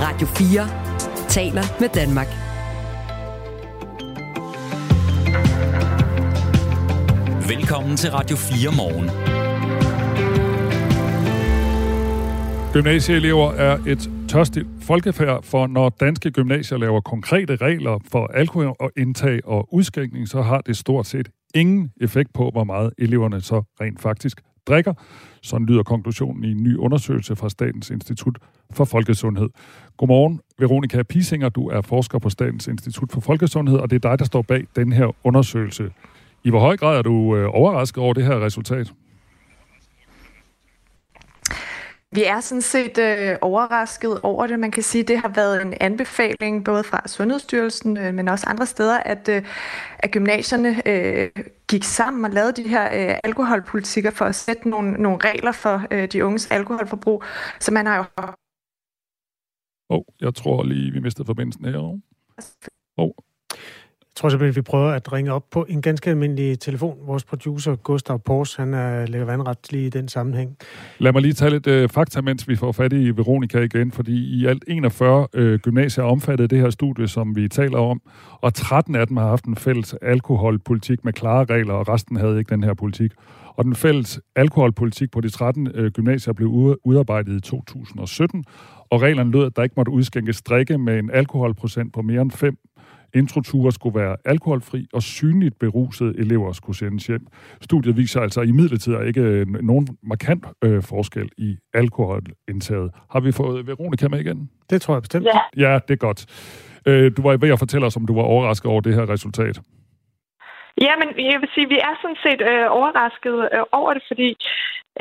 Radio 4 taler med Danmark. Velkommen til Radio 4 morgen. Gymnasieelever er et tørstigt folkefærd, for når danske gymnasier laver konkrete regler for alkoholindtag og udskænkning, så har det stort set ingen effekt på, hvor meget eleverne så rent faktisk drikker. Sådan lyder konklusionen i en ny undersøgelse fra Statens Institut for Folkesundhed. Godmorgen, Veronika Pisinger. Du er forsker på Statens Institut for Folkesundhed, og det er dig, der står bag den her undersøgelse. I hvor høj grad er du øh, overrasket over det her resultat? Vi er sådan set øh, overrasket over det. Man kan sige, at det har været en anbefaling både fra Sundhedsstyrelsen, øh, men også andre steder, at, øh, at gymnasierne øh, gik sammen og lavede de her øh, alkoholpolitikker for at sætte nogle, nogle regler for øh, de unges alkoholforbrug. Så man har jo... Åh, oh, jeg tror lige, vi mistede forbindelsen her. Åh, oh, jeg tror simpelthen, vi prøver at ringe op på en ganske almindelig telefon. Vores producer, Gustav Pors, han er, lægger vandret lige i den sammenhæng. Lad mig lige tage lidt øh, fakta, mens vi får fat i Veronika igen, fordi i alt 41 øh, gymnasier er omfattet det her studie, som vi taler om, og 13 af dem har haft en fælles alkoholpolitik med klare regler, og resten havde ikke den her politik. Og den fælles alkoholpolitik på de 13 øh, gymnasier blev udarbejdet i 2017, og reglerne lød, at der ikke måtte udskænkes drikke med en alkoholprocent på mere end 5 Introture skulle være alkoholfri, og synligt berusede elever skulle sendes hjem. Studiet viser altså i midlertid ikke øh, nogen markant øh, forskel i alkoholindtaget. Har vi fået Veronica med igen? Det tror jeg bestemt. Ja, ja det er godt. Øh, du var ved at fortælle os, om du var overrasket over det her resultat. Ja, men jeg vil sige, at vi er sådan set øh, overrasket øh, over det, fordi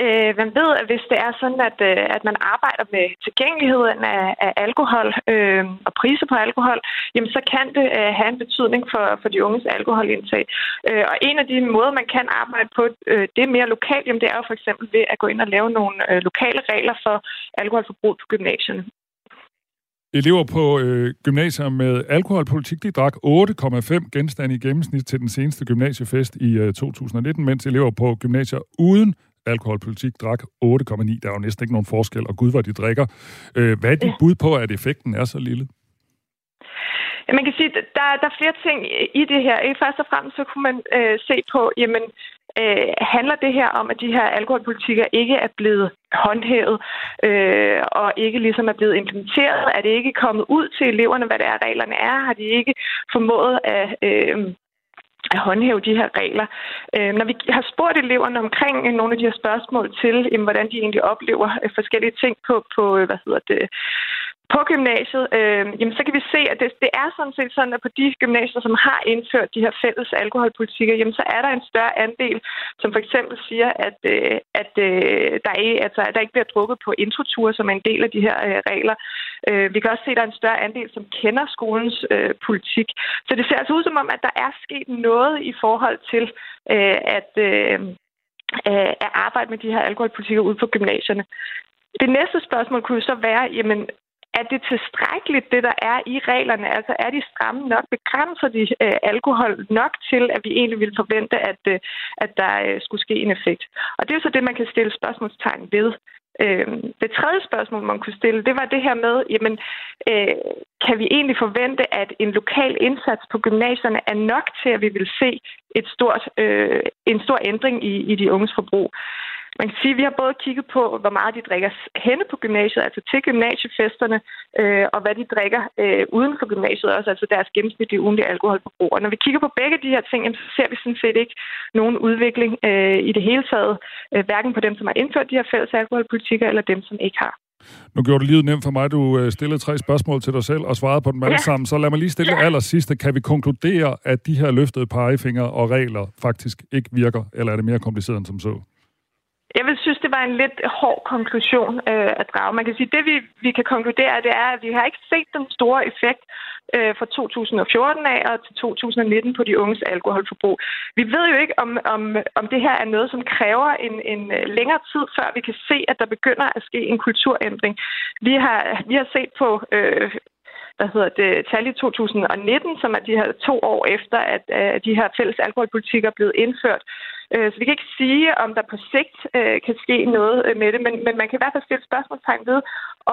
øh, man ved, at hvis det er sådan, at, øh, at man arbejder med tilgængeligheden af, af alkohol øh, og priser på alkohol, jamen så kan det øh, have en betydning for, for de unges alkoholindtag. Øh, og en af de måder, man kan arbejde på, øh, det mere lokalt, jamen det er jo for eksempel ved at gå ind og lave nogle øh, lokale regler for alkoholforbrug på gymnasierne. Elever på øh, gymnasier med alkoholpolitik, de drak 8,5 genstande i gennemsnit til den seneste gymnasiefest i øh, 2019, mens elever på gymnasier uden alkoholpolitik drak 8,9. Der er jo næsten ikke nogen forskel, og gud, hvor de drikker. Øh, hvad er dit bud på, at effekten er så lille? Ja, man kan sige, der, der er flere ting i det her. Først og fremmest så kunne man øh, se på, jamen, øh, handler det her om, at de her alkoholpolitikker ikke er blevet håndhævet øh, og ikke ligesom er blevet implementeret? Er det ikke kommet ud til eleverne, hvad det er, reglerne er? Har de ikke formået at... Øh, at håndhæve de her regler. Øh, når vi har spurgt eleverne omkring øh, nogle af de her spørgsmål til, jamen, hvordan de egentlig oplever øh, forskellige ting på, på øh, hvad hedder det, på gymnasiet, øh, jamen, så kan vi se, at det, det er sådan set sådan, at på de gymnasier, som har indført de her fælles alkoholpolitikker, jamen, så er der en større andel, som for eksempel siger, at, øh, at øh, der, ikke, altså, der ikke bliver drukket på introture, som er en del af de her øh, regler. Øh, vi kan også se, at der er en større andel, som kender skolens øh, politik. Så det ser altså ud som om, at der er sket noget i forhold til, øh, at... Øh, øh at arbejde med de her alkoholpolitikker ude på gymnasierne. Det næste spørgsmål kunne så være, jamen, er det tilstrækkeligt, det der er i reglerne? Altså er de stramme nok? Begrænser de øh, alkohol nok til, at vi egentlig ville forvente, at, øh, at der øh, skulle ske en effekt? Og det er jo så det, man kan stille spørgsmålstegn ved. Øh, det tredje spørgsmål, man kunne stille, det var det her med, jamen, øh, kan vi egentlig forvente, at en lokal indsats på gymnasierne er nok til, at vi vil se et stort, øh, en stor ændring i, i de unges forbrug? Man kan sige, at vi har både kigget på, hvor meget de drikker henne på gymnasiet, altså til gymnasiefesterne, øh, og hvad de drikker øh, uden for gymnasiet også, altså deres gennemsnitlige ugentlige alkoholforbrug. Og når vi kigger på begge de her ting, så ser vi sådan set ikke nogen udvikling øh, i det hele taget, øh, hverken på dem, som har indført de her fælles alkoholpolitikker, eller dem, som ikke har. Nu gjorde det livet nemt for mig. Du øh, stillede tre spørgsmål til dig selv og svarede på dem alle ja. sammen. Så lad mig lige stille ja. aller sidste. Kan vi konkludere, at de her løftede pegefingre og regler faktisk ikke virker, eller er det mere kompliceret end som så? Jeg vil synes, det var en lidt hård konklusion øh, at drage. Man kan sige, det vi, vi kan konkludere, det er, at vi har ikke set den store effekt øh, fra 2014 af og til 2019 på de unges alkoholforbrug. Vi ved jo ikke, om, om, om det her er noget, som kræver en, en øh, længere tid, før vi kan se, at der begynder at ske en kulturændring. Vi har, vi har set på øh, hvad hedder det, tal i 2019, som er de her to år efter, at, at de her fælles alkoholpolitikker er blevet indført, så vi kan ikke sige, om der på sigt øh, kan ske noget øh, med det, men, men man kan i hvert fald stille spørgsmålstegn ved,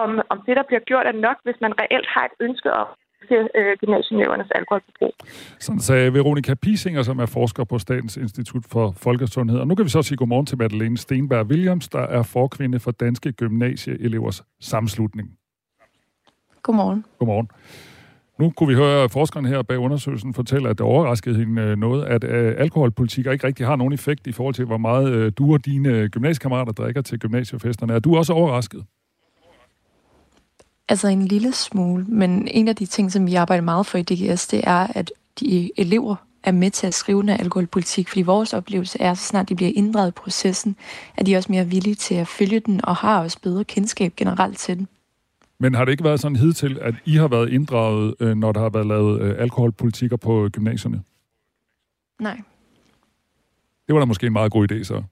om, om det, der bliver gjort, er nok, hvis man reelt har et ønske om til øh, gymnasieelevernes alkoholforbrug. Sådan sagde Veronika Pisinger, som er forsker på Statens Institut for Folkesundhed. Og nu kan vi så sige godmorgen til Madeleine Stenberg Williams, der er forkvinde for Danske Gymnasieelevers Samslutning. Godmorgen. Godmorgen. Nu kunne vi høre forskeren her bag undersøgelsen fortælle, at det overraskede hende øh, noget, at øh, alkoholpolitik ikke rigtig har nogen effekt i forhold til, hvor meget øh, du og dine gymnasiekammerater drikker til gymnasiefesterne. Er du også overrasket? Altså en lille smule, men en af de ting, som vi arbejder meget for i DGS, det er, at de elever er med til at skrive den alkoholpolitik, fordi vores oplevelse er, så snart de bliver inddraget i processen, at de også mere villige til at følge den, og har også bedre kendskab generelt til den. Men har det ikke været sådan hidtil, at I har været inddraget, øh, når der har været lavet øh, alkoholpolitikker på gymnasierne? Nej. Det var da måske en meget god idé, så.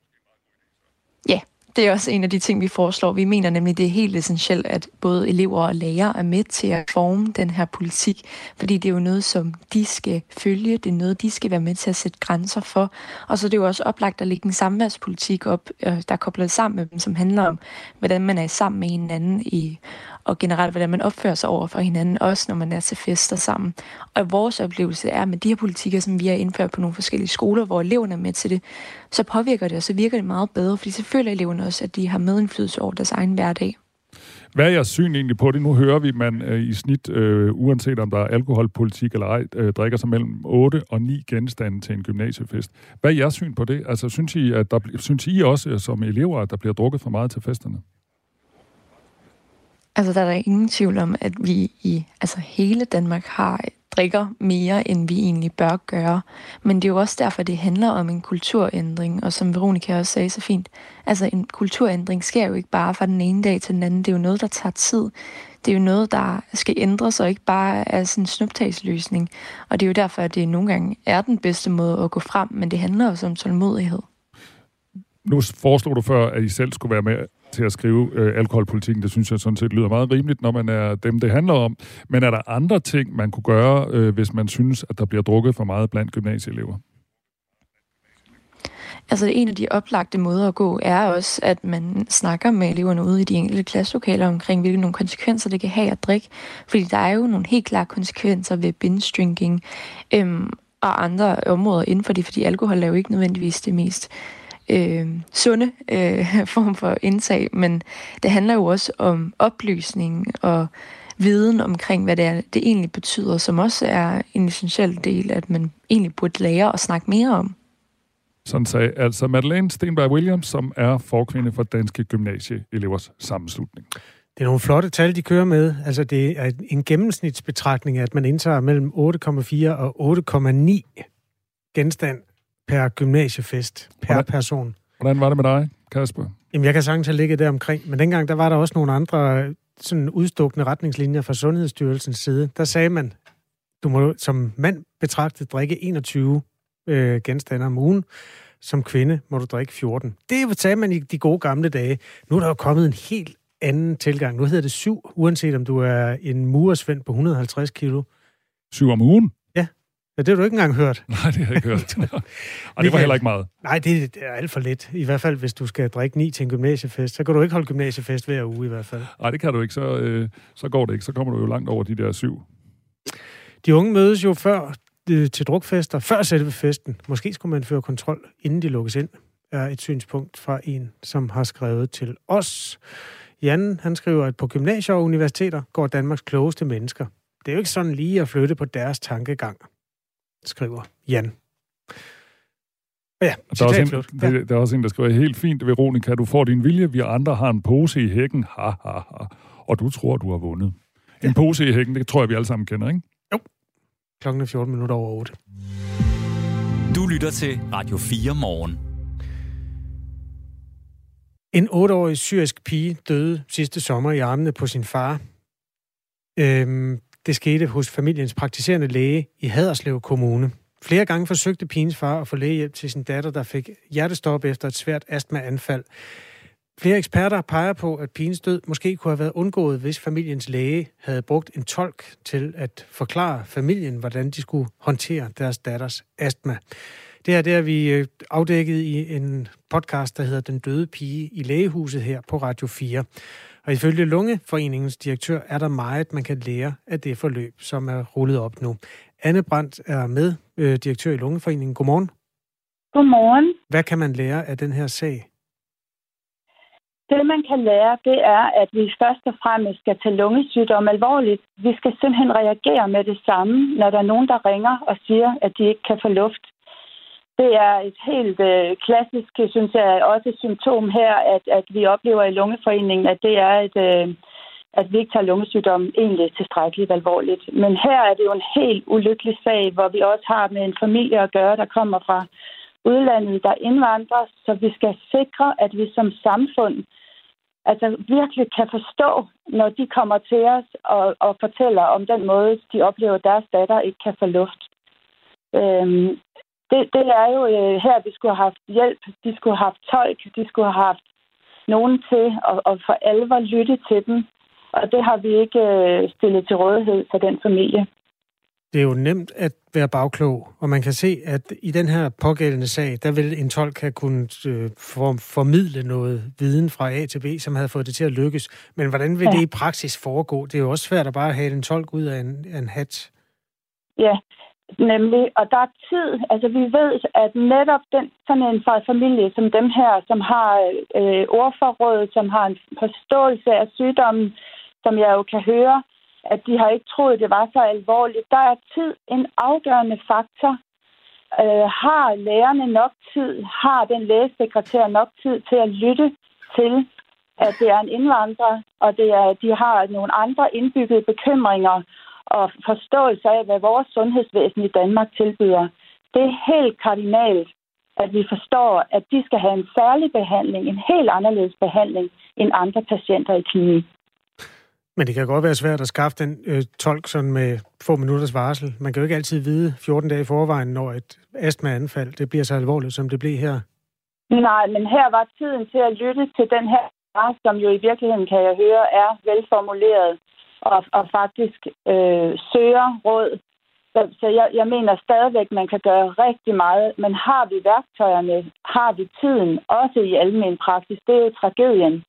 Ja, det er også en af de ting, vi foreslår. Vi mener nemlig, det er helt essentielt, at både elever og lærere er med til at forme den her politik, fordi det er jo noget, som de skal følge, det er noget, de skal være med til at sætte grænser for. Og så er det jo også oplagt at lægge en samværspolitik op, øh, der er koblet sammen med dem, som handler om, hvordan man er sammen med hinanden i og generelt, hvordan man opfører sig over for hinanden, også når man er til fester sammen. Og vores oplevelse er, med de her politikker, som vi har indført på nogle forskellige skoler, hvor eleverne er med til det, så påvirker det, og så virker det meget bedre, fordi så føler eleverne også, at de har medindflydelse over deres egen hverdag. Hvad er jeres syn egentlig på det? Nu hører vi, at man øh, i snit, øh, uanset om der er alkoholpolitik eller ej, øh, drikker sig mellem 8 og 9 genstande til en gymnasiefest. Hvad er jeres syn på det? Altså, synes I, at der, synes I også øh, som elever, at der bliver drukket for meget til festerne? Altså, der er der ingen tvivl om, at vi i altså, hele Danmark har drikker mere, end vi egentlig bør gøre. Men det er jo også derfor, det handler om en kulturændring, og som Veronica også sagde så fint, altså en kulturændring sker jo ikke bare fra den ene dag til den anden. Det er jo noget, der tager tid. Det er jo noget, der skal ændres, og ikke bare er sådan en snuptagsløsning. Og det er jo derfor, at det nogle gange er den bedste måde at gå frem, men det handler også om tålmodighed. Nu foreslog du før, at I selv skulle være med til at skrive øh, alkoholpolitikken. Det synes jeg sådan set lyder meget rimeligt, når man er dem, det handler om. Men er der andre ting, man kunne gøre, øh, hvis man synes, at der bliver drukket for meget blandt gymnasieelever? Altså en af de oplagte måder at gå er også, at man snakker med eleverne ude i de enkelte klasselokaler omkring, hvilke nogle konsekvenser det kan have at drikke. Fordi der er jo nogle helt klare konsekvenser ved binge drinking øhm, og andre områder inden for det, fordi alkohol er jo ikke nødvendigvis det mest øh, sunde øh, form for indtag, men det handler jo også om oplysning og viden omkring, hvad det, er, det egentlig betyder, som også er en essentiel del, at man egentlig burde lære at snakke mere om. Sådan sagde altså Madeleine Stenberg Williams, som er forkvinde for Danske Gymnasieelevers Sammenslutning. Det er nogle flotte tal, de kører med. Altså, det er en gennemsnitsbetragtning, at man indtager mellem 8,4 og 8,9 genstand per gymnasiefest, per hvordan, person. Hvordan var det med dig, Kasper? Jamen, jeg kan sagtens have ligget der omkring, men dengang der var der også nogle andre sådan udstukne retningslinjer fra Sundhedsstyrelsens side. Der sagde man, du må som mand betragtet drikke 21 øh, genstande om ugen. Som kvinde må du drikke 14. Det sagde man i de gode gamle dage. Nu er der jo kommet en helt anden tilgang. Nu hedder det syv, uanset om du er en murersvend på 150 kilo. Syv om ugen? Ja, det har du ikke engang hørt. Nej, det har jeg ikke hørt. Og det var heller ikke meget. Nej, det er alt for lidt. I hvert fald, hvis du skal drikke ni til en gymnasiefest, så kan du ikke holde gymnasiefest hver uge i hvert fald. Nej, det kan du ikke. Så, øh, så går det ikke. Så kommer du jo langt over de der syv. De unge mødes jo før øh, til drukfester, før selve festen. Måske skulle man føre kontrol, inden de lukkes ind, er et synspunkt fra en, som har skrevet til os. Jan, han skriver, at på gymnasier og universiteter går Danmarks klogeste mennesker. Det er jo ikke sådan lige at flytte på deres tankegang skriver Jan. Ja, der er, også en, ja. der er også en, der skriver, helt fint, Veronica, du får din vilje, vi andre har en pose i hækken, ha, ha, ha. og du tror, du har vundet. Ja. En pose i hækken, det tror jeg, vi alle sammen kender, ikke? Jo. Klokken er 14 minutter over 8. Du lytter til Radio 4 morgen. En otteårig syrisk pige døde sidste sommer i armene på sin far. Øhm, det skete hos familiens praktiserende læge i Haderslev Kommune. Flere gange forsøgte pigens far at få lægehjælp til sin datter, der fik hjertestop efter et svært astmaanfald. Flere eksperter peger på, at pigens død måske kunne have været undgået, hvis familiens læge havde brugt en tolk til at forklare familien, hvordan de skulle håndtere deres datters astma. Det her det vi øh, afdækket i en podcast, der hedder Den døde pige i lægehuset her på Radio 4. Og ifølge Lungeforeningens direktør er der meget, man kan lære af det forløb, som er rullet op nu. Anne Brandt er med, øh, direktør i Lungeforeningen. Godmorgen. Godmorgen. Hvad kan man lære af den her sag? Det, man kan lære, det er, at vi først og fremmest skal tage lungesygdom alvorligt. Vi skal simpelthen reagere med det samme, når der er nogen, der ringer og siger, at de ikke kan få luft. Det er et helt øh, klassisk, synes jeg, også et symptom her, at, at vi oplever i lungeforeningen, at det er et, øh, at vi ikke tager lungesygdommen egentlig tilstrækkeligt alvorligt. Men her er det jo en helt ulykkelig sag, hvor vi også har med en familie at gøre, der kommer fra udlandet, der indvandrer, så vi skal sikre, at vi som samfund altså virkelig kan forstå, når de kommer til os og, og fortæller om den måde, de oplever, at deres datter ikke kan få luft. Øhm, det, det er jo øh, her, vi skulle have haft hjælp, de skulle have haft tolk, de skulle have haft nogen til at, at for alvor lytte til dem, og det har vi ikke øh, stillet til rådighed for den familie. Det er jo nemt at være bagklog, og man kan se, at i den her pågældende sag, der vil en tolk have kunnet øh, for, formidle noget viden fra A til B, som havde fået det til at lykkes. Men hvordan vil ja. det i praksis foregå? Det er jo også svært at bare have en tolk ud af en, en hat. Ja, nemlig. Og der er tid. Altså vi ved, at netop den, sådan en familie som dem her, som har øh, ordforråd, som har en forståelse af sygdommen, som jeg jo kan høre, at de har ikke troet, det var så alvorligt. Der er tid en afgørende faktor. Øh, har lærerne nok tid? Har den lægesekretær nok tid til at lytte til, at det er en indvandrer, og det er, de har nogle andre indbyggede bekymringer og forståelse af, hvad vores sundhedsvæsen i Danmark tilbyder. Det er helt kardinalt, at vi forstår, at de skal have en særlig behandling, en helt anderledes behandling end andre patienter i klinikken. Men det kan godt være svært at skaffe den øh, tolk sådan med få minutters varsel. Man kan jo ikke altid vide 14 dage i forvejen, når et astmaanfald det bliver så alvorligt, som det blev her. Nej, men her var tiden til at lytte til den her som jo i virkeligheden, kan jeg høre, er velformuleret og, og faktisk øh, søger råd. Så, så jeg, jeg mener stadigvæk, man kan gøre rigtig meget, men har vi værktøjerne, har vi tiden, også i almen praksis, det er jo tragedien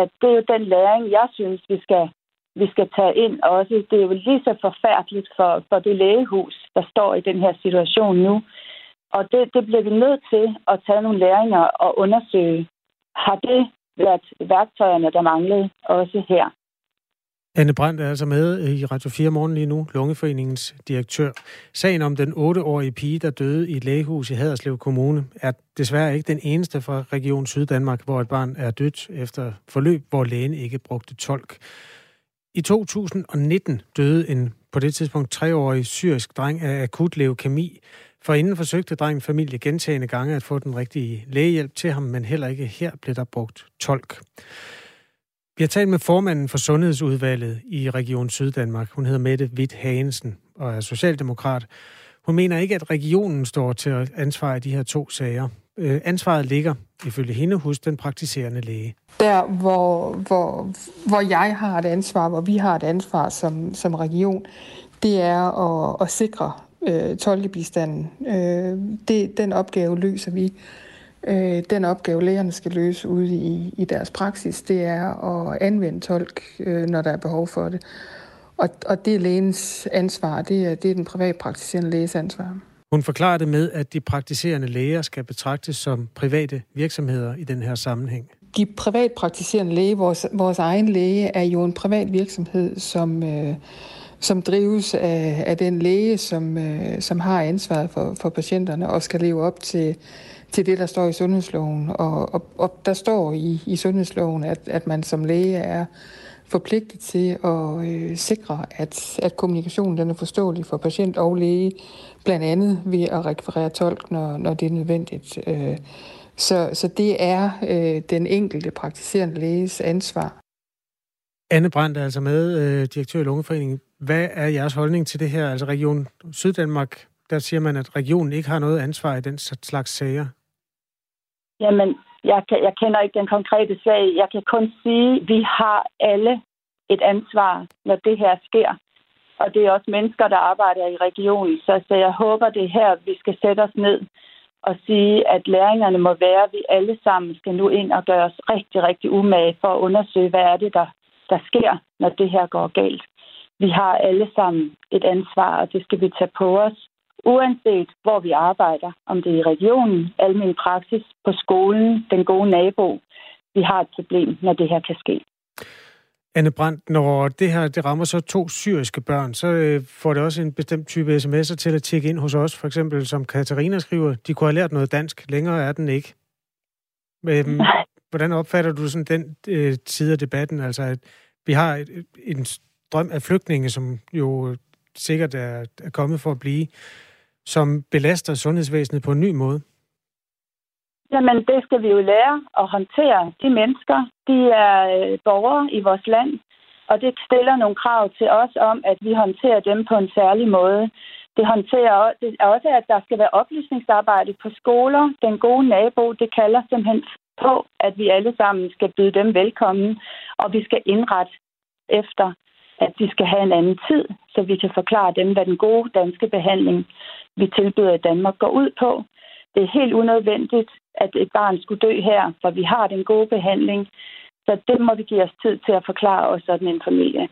at det er jo den læring, jeg synes, vi skal, vi skal tage ind også. Det er jo lige så forfærdeligt for, for det lægehus, der står i den her situation nu. Og det, det bliver vi nødt til at tage nogle læringer og undersøge. Har det været værktøjerne, der manglede også her? Anne Brandt er altså med øh, i Radio 4 morgen lige nu, Lungeforeningens direktør. Sagen om den 8-årige pige, der døde i et lægehus i Haderslev Kommune, er desværre ikke den eneste fra Region Syddanmark, hvor et barn er dødt efter forløb, hvor lægen ikke brugte tolk. I 2019 døde en på det tidspunkt 3-årig syrisk dreng af akut leukemi. For inden forsøgte drengen familie gentagende gange at få den rigtige lægehjælp til ham, men heller ikke her blev der brugt tolk. Vi har talt med formanden for Sundhedsudvalget i Region Syddanmark. Hun hedder Mette Witt Hagensen og er socialdemokrat. Hun mener ikke, at regionen står til ansvar i de her to sager. Øh, ansvaret ligger, ifølge hende, hos den praktiserende læge. Der, hvor, hvor, hvor jeg har et ansvar, hvor vi har et ansvar som, som region, det er at, at sikre øh, tolkebistanden. Øh, det, den opgave løser vi Øh, den opgave, lægerne skal løse ude i, i deres praksis, det er at anvende tolk, øh, når der er behov for det. Og, og det er lægens ansvar, det er, det er den privatpraktiserende læges ansvar. Hun forklarer det med, at de praktiserende læger skal betragtes som private virksomheder i den her sammenhæng. De privatpraktiserende læge, vores, vores egen læge, er jo en privat virksomhed, som, øh, som drives af, af den læge, som, øh, som har ansvaret for, for patienterne og skal leve op til til det, der står i sundhedsloven. Og, og, og der står i, i sundhedsloven, at, at man som læge er forpligtet til at øh, sikre, at, at kommunikationen den er forståelig for patient og læge, blandt andet ved at rekvirere tolk, når, når det er nødvendigt. Øh, så, så det er øh, den enkelte praktiserende læges ansvar. Anne Brandt er altså med, øh, direktør i Lungeforeningen. Hvad er jeres holdning til det her? Altså Region Syddanmark, der siger man, at regionen ikke har noget ansvar i den slags sager. Jamen, jeg, kan, jeg kender ikke den konkrete sag. Jeg kan kun sige, at vi har alle et ansvar, når det her sker. Og det er også mennesker, der arbejder i regionen. Så, så jeg håber, det er her, vi skal sætte os ned og sige, at læringerne må være, at vi alle sammen skal nu ind og gøre os rigtig, rigtig umage for at undersøge, hvad er det, der, der sker, når det her går galt. Vi har alle sammen et ansvar, og det skal vi tage på os, uanset hvor vi arbejder, om det er i regionen, almindelig praksis, på skolen, den gode nabo. Vi har et problem, når det her kan ske. Anne Brandt, når det her det rammer så to syriske børn, så øh, får det også en bestemt type sms'er til at tjekke ind hos os. For eksempel, som Katarina skriver, de kunne have lært noget dansk. Længere er den ikke. Øhm, hvordan opfatter du sådan den øh, side af debatten? Altså, at vi har et, en strøm af flygtninge, som jo sikkert er, er kommet for at blive, som belaster sundhedsvæsenet på en ny måde. Jamen, det skal vi jo lære at håndtere. De mennesker, de er øh, borgere i vores land, og det stiller nogle krav til os om, at vi håndterer dem på en særlig måde. Det håndterer det er også, at der skal være oplysningsarbejde på skoler. Den gode nabo, det kalder simpelthen på, at vi alle sammen skal byde dem velkommen, og vi skal indrette efter, at de skal have en anden tid, så vi kan forklare dem, hvad den gode danske behandling, vi tilbyder i Danmark, går ud på. Det er helt unødvendigt, at et barn skulle dø her, for vi har den gode behandling. Så det må vi give os tid til at forklare os sådan en familie.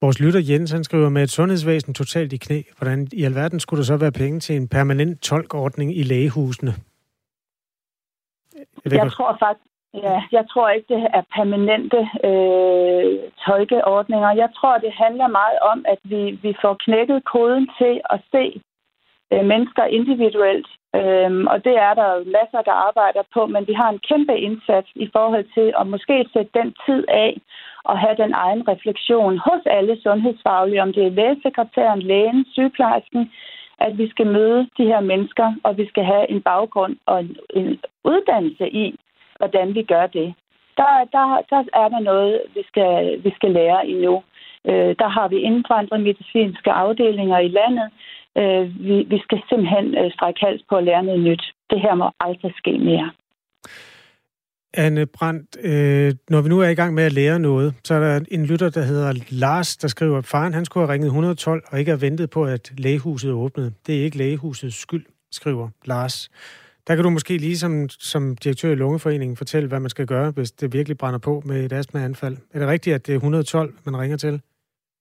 Vores lytter Jens, han skriver med et sundhedsvæsen totalt i knæ. Hvordan i alverden skulle der så være penge til en permanent tolkordning i lægehusene? Jeg, jeg tror faktisk, ja, jeg tror ikke, det er permanente øh, tolkeordninger. Jeg tror, det handler meget om, at vi, vi får knækket koden til at se øh, mennesker individuelt. Øh, og det er der jo masser, der arbejder på, men vi har en kæmpe indsats i forhold til at måske sætte den tid af og have den egen refleksion hos alle sundhedsfaglige, om det er lægesekretæren, lægen, sygeplejersken, at vi skal møde de her mennesker, og vi skal have en baggrund og en, en uddannelse i, hvordan vi gør det. Der, der, der er der noget, vi skal, vi skal lære endnu. Øh, der har vi indvandrede medicinske afdelinger i landet, Øh, vi, vi skal simpelthen øh, strække hals på at lære noget nyt. Det her må aldrig ske mere. Anne Brandt, øh, når vi nu er i gang med at lære noget, så er der en lytter, der hedder Lars, der skriver, at faren han skulle have ringet 112 og ikke have ventet på, at lægehuset åbnede. Det er ikke lægehusets skyld, skriver Lars. Der kan du måske lige som, som direktør i Lungeforeningen fortælle, hvad man skal gøre, hvis det virkelig brænder på med et astmaanfald. Er det rigtigt, at det er 112, man ringer til?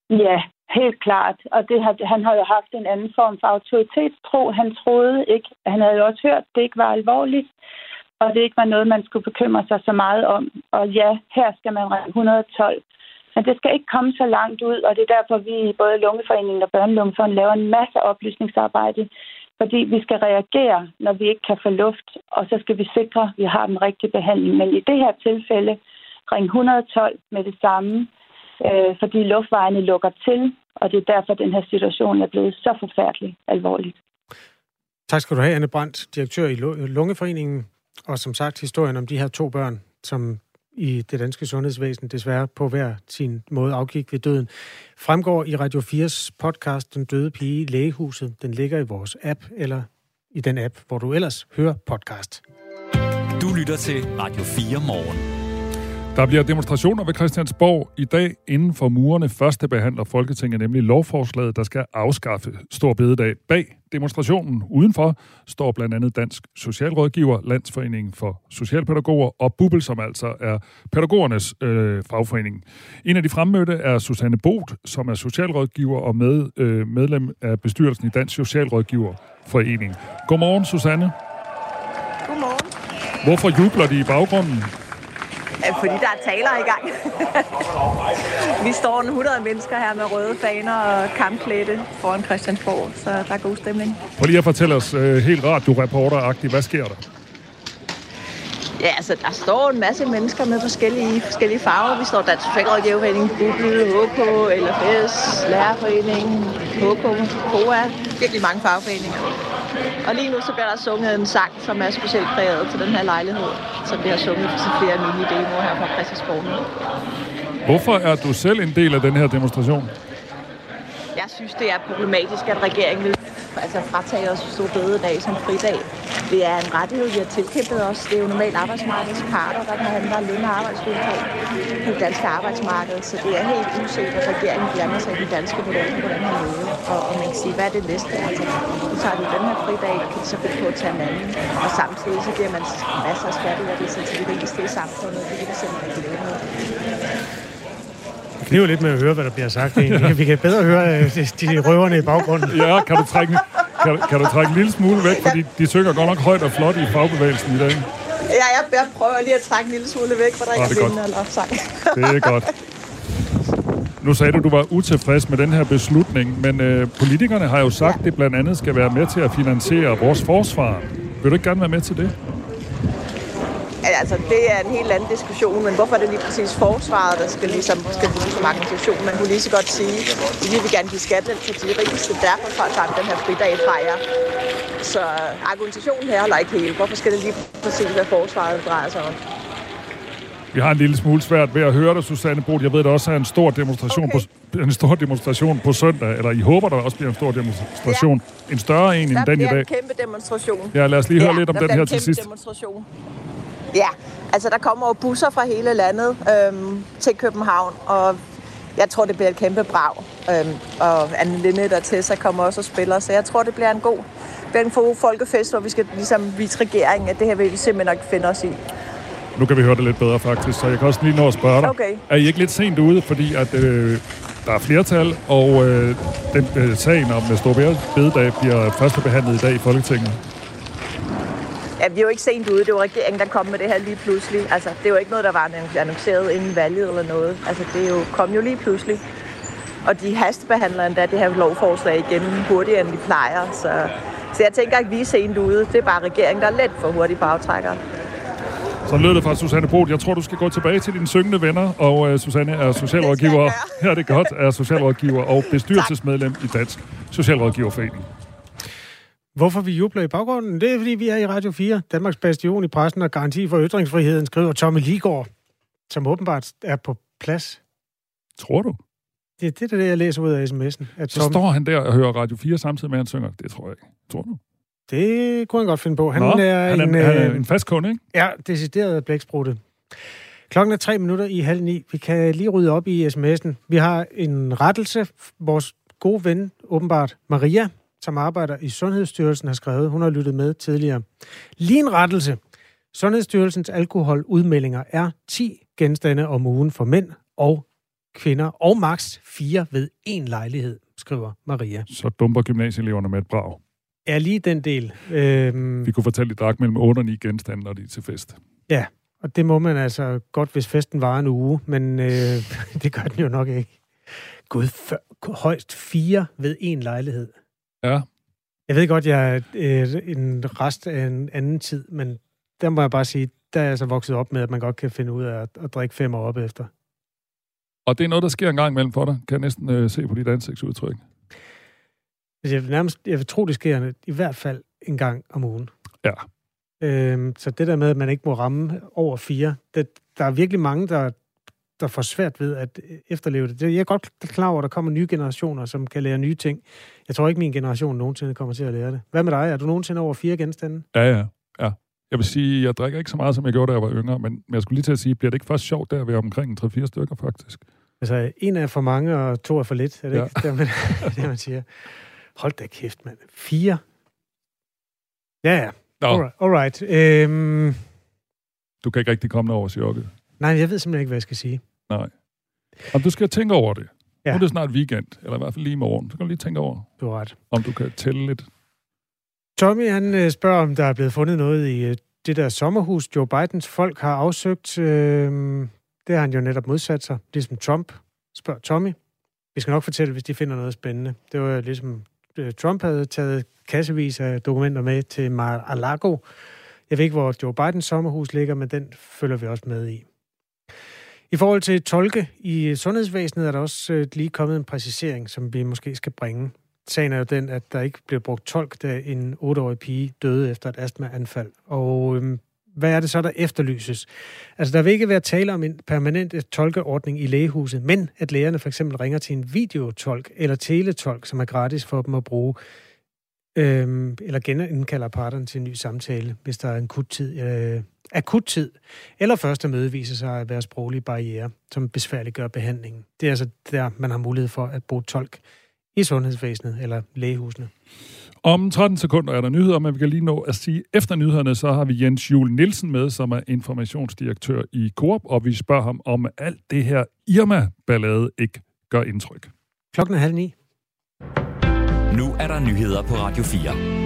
Ja, Helt klart. Og det har, han har jo haft en anden form for autoritetstro. Han troede ikke, han havde jo også hørt, at det ikke var alvorligt, og det ikke var noget, man skulle bekymre sig så meget om. Og ja, her skal man ringe 112. Men det skal ikke komme så langt ud, og det er derfor, vi i både Lungeforeningen og Børnelungefonden laver en masse oplysningsarbejde, fordi vi skal reagere, når vi ikke kan få luft, og så skal vi sikre, at vi har den rigtige behandling. Men i det her tilfælde, ring 112 med det samme, øh, fordi luftvejene lukker til, og det er derfor, den her situation er blevet så forfærdelig alvorligt. Tak skal du have, Anne Brandt, direktør i Lungeforeningen, og som sagt historien om de her to børn, som i det danske sundhedsvæsen desværre på hver sin måde afgik ved døden, fremgår i Radio 4's podcast Den døde pige i lægehuset. Den ligger i vores app, eller i den app, hvor du ellers hører podcast. Du lytter til Radio 4 morgen. Der bliver demonstrationer ved Christiansborg i dag inden for murene. Første behandler Folketinget nemlig lovforslaget, der skal afskaffe Stor Bededag. Bag demonstrationen udenfor står blandt andet Dansk Socialrådgiver, Landsforeningen for Socialpædagoger og Bubel, som altså er pædagogernes øh, fagforening. En af de fremmødte er Susanne Both, som er socialrådgiver og med, øh, medlem af bestyrelsen i Dansk Socialrådgiverforening. Godmorgen, Susanne. Godmorgen. Hvorfor jubler de i baggrunden? Fordi der er taler i gang. vi står en 100 mennesker her med røde faner og kampklædte foran Christiansborg, så der er god stemning. Prøv lige at fortælle os uh, helt radioreporter-agtigt, hvad sker der? Ja, altså, der står en masse mennesker med forskellige, forskellige farver. Vi står Dansk Socialrådgiverforening, Google, HK, LFS, Lærerforening, HK, KOA. Virkelig mange fagforeninger. Og lige nu så bliver der sunget en sang, som er specielt præget til den her lejlighed, som vi har sunget til flere mini-demoer her fra Christiansborg. Hvorfor er du selv en del af den her demonstration? Jeg synes, det er problematisk, at regeringen vil altså, fratage os stor dag som fridag. Det er en rettighed, vi har tilkæmpet os. Det er jo normalt arbejdsmarkedets parter, der kan handle løn- og arbejdsvilkår på det danske arbejdsmarked. Så det er helt uset, at regeringen blander sig i den danske model på den her måde. Og, og man kan sige, hvad er det næste? Altså, nu tager de den her fridag, kan de så finde på at tage en anden. Og samtidig så giver man masser af skattelettelser til de rigeste i samfundet. Det kan vi simpelthen ikke. Det er jo lidt med at høre, hvad der bliver sagt egentlig. Vi kan bedre høre øh, de, de røverne i baggrunden. Ja, kan du trække, kan, kan du trække en lille smule væk, fordi de synger godt nok højt og flot i fagbevægelsen i dag. Ja, jeg, jeg prøver lige at trække en lille smule væk, for der ikke det er eller opsang. Det er godt. Nu sagde du, du var utilfreds med den her beslutning, men øh, politikerne har jo sagt, at det blandt andet skal være med til at finansiere vores forsvar. Vil du ikke gerne være med til det? Ja, Altså, det er en helt anden diskussion, men hvorfor er det lige præcis forsvaret, der skal, ligesom, skal bruges som argumentation? Man kunne lige så godt sige, at vi vil gerne give skattelettelser til de rigeste, derfor tager vi den her fridag fra jer. Så argumentationen her holder ikke helt. Hvorfor skal det lige præcis være forsvaret, drejer sig om? Vi har en lille smule svært ved at høre dig, Susanne Brod. Jeg ved, der også er en stor demonstration, okay. på, en stor demonstration på søndag, eller I håber, der også bliver en stor demonstration. Ja. En større en end Der den i bliver dag. en kæmpe demonstration. Ja, lad os lige høre lidt om der den bliver her til sidst. Demonstration. Ja, altså der kommer jo busser fra hele landet øhm, til København, og jeg tror, det bliver et kæmpe brag. Øhm, og Anne Linde og Tessa kommer også og spiller, så jeg tror, det bliver en god, bliver en god folkefest, hvor vi skal ligesom vise regeringen, at det her vil vi simpelthen ikke finde os i. Nu kan vi høre det lidt bedre, faktisk, så jeg kan også lige nå at spørge dig. Okay. Er I ikke lidt sent ude, fordi at, øh, der er flertal, og øh, den øh, sagen om Store Bededag bliver første behandlet i dag i Folketinget? Ja, vi er jo ikke sent ude. Det var regeringen, der kom med det her lige pludselig. Altså, det jo ikke noget, der var annonceret inden valget eller noget. Altså, det er jo, kom jo lige pludselig. Og de hastebehandler endda det her lovforslag igen hurtigere, end de plejer. Så, så jeg tænker ikke, vi er sent ude. Det er bare regeringen, der er let for hurtigt på aftrækker. Så lød det fra Susanne Brod. Jeg tror, du skal gå tilbage til dine syngende venner, og øh, Susanne er socialrådgiver. Her er det godt, er socialrådgiver og bestyrelsesmedlem i Dansk Socialrådgiverforening. Hvorfor vi jubler i baggrunden? Det er, fordi vi er i Radio 4, Danmarks bastion i pressen og garanti for ytringsfriheden, skriver Tommy Ligård, som åbenbart er på plads. Tror du? Det, det er det, jeg læser ud af sms'en. At Så Tom, står han der og hører Radio 4 samtidig med, at han synger. Det tror jeg ikke. Tror du? Det kunne han godt finde på. Han Nå, er, han er, en, han er øh, en fast kunde, ikke? Ja, decideret blæksprutte. Klokken er tre minutter i halv ni. Vi kan lige rydde op i sms'en. Vi har en rettelse. Vores gode ven, åbenbart Maria, som arbejder i Sundhedsstyrelsen, har skrevet. Hun har lyttet med tidligere. Lige en rettelse. Sundhedsstyrelsens alkoholudmeldinger er 10 genstande om ugen for mænd og kvinder, og maks 4 ved en lejlighed, skriver Maria. Så dumper gymnasieeleverne med et brag. Er lige den del. Øhm, Vi kunne fortælle, at de drak mellem 8 og 9 genstande, når de er til fest. Ja, og det må man altså godt, hvis festen varer en uge, men øh, det gør den jo nok ikke. Gud, højst fire ved en lejlighed. Ja, Jeg ved godt, jeg er øh, en rest af en anden tid, men der må jeg bare sige, der er jeg altså vokset op med, at man godt kan finde ud af at, at drikke fem år op efter. og det er noget, der sker en gang imellem for dig. Kan jeg næsten øh, se på dit ansigtsudtryk. Altså, jeg vil nærmest, jeg vil tro, det sker i hvert fald en gang om ugen. Ja. Øhm, så det der med, at man ikke må ramme over fire, det, der er virkelig mange, der, der får svært ved at øh, efterleve det. Jeg er godt klar over, at der kommer nye generationer, som kan lære nye ting. Jeg tror ikke, min generation nogensinde kommer til at lære det. Hvad med dig? Er du nogensinde over fire genstande? Ja, ja, ja. Jeg vil sige, jeg drikker ikke så meget, som jeg gjorde, da jeg var yngre, men, men jeg skulle lige til at sige, bliver det ikke først sjovt, der ved omkring 3-4 stykker, faktisk? Altså, en er for mange, og to er for lidt. Er det Ja. ikke det, man, det, man siger? Hold da kæft, mand. Fire? Ja, ja. Nå, Alright. alright. Øhm, du kan ikke rigtig komme over chokket. Nej, jeg ved simpelthen ikke, hvad jeg skal sige. Nej. Om du skal tænke over det. Ja. Nu er det snart weekend, eller i hvert fald lige i morgen. Så kan du lige tænke over, Du har ret. om du kan tælle lidt. Tommy, han øh, spørger, om der er blevet fundet noget i øh, det der sommerhus, Joe Bidens folk har afsøgt. Øh, det har han jo netop modsat sig, ligesom Trump, spørger Tommy. Vi skal nok fortælle, hvis de finder noget spændende. Det var ligesom, øh, Trump havde taget kassevis af dokumenter med til Mar-a-Lago. Jeg ved ikke, hvor Joe Bidens sommerhus ligger, men den følger vi også med i. I forhold til tolke i sundhedsvæsenet er der også øh, lige kommet en præcisering, som vi måske skal bringe. Sagen er jo den, at der ikke blev brugt tolk, da en 8-årig pige døde efter et astmaanfald. Og øhm, hvad er det så, der efterlyses? Altså, der vil ikke være tale om en permanent øh, tolkeordning i lægehuset, men at lægerne for eksempel ringer til en videotolk eller teletolk, som er gratis for dem at bruge. øhm, eller genindkalder parterne til en ny samtale, hvis der er en kut tid, øh, akut tid, eller første møde viser sig at være sproglige barriere, som besværliggør behandlingen. Det er altså der, man har mulighed for at bruge tolk i sundhedsvæsenet eller lægehusene. Om 13 sekunder er der nyheder, men vi kan lige nå at sige, efter nyhederne, så har vi Jens Jul Nielsen med, som er informationsdirektør i Coop, og vi spørger ham, om alt det her Irma-ballade ikke gør indtryk. Klokken er halv ni. Nu er der nyheder på Radio 4.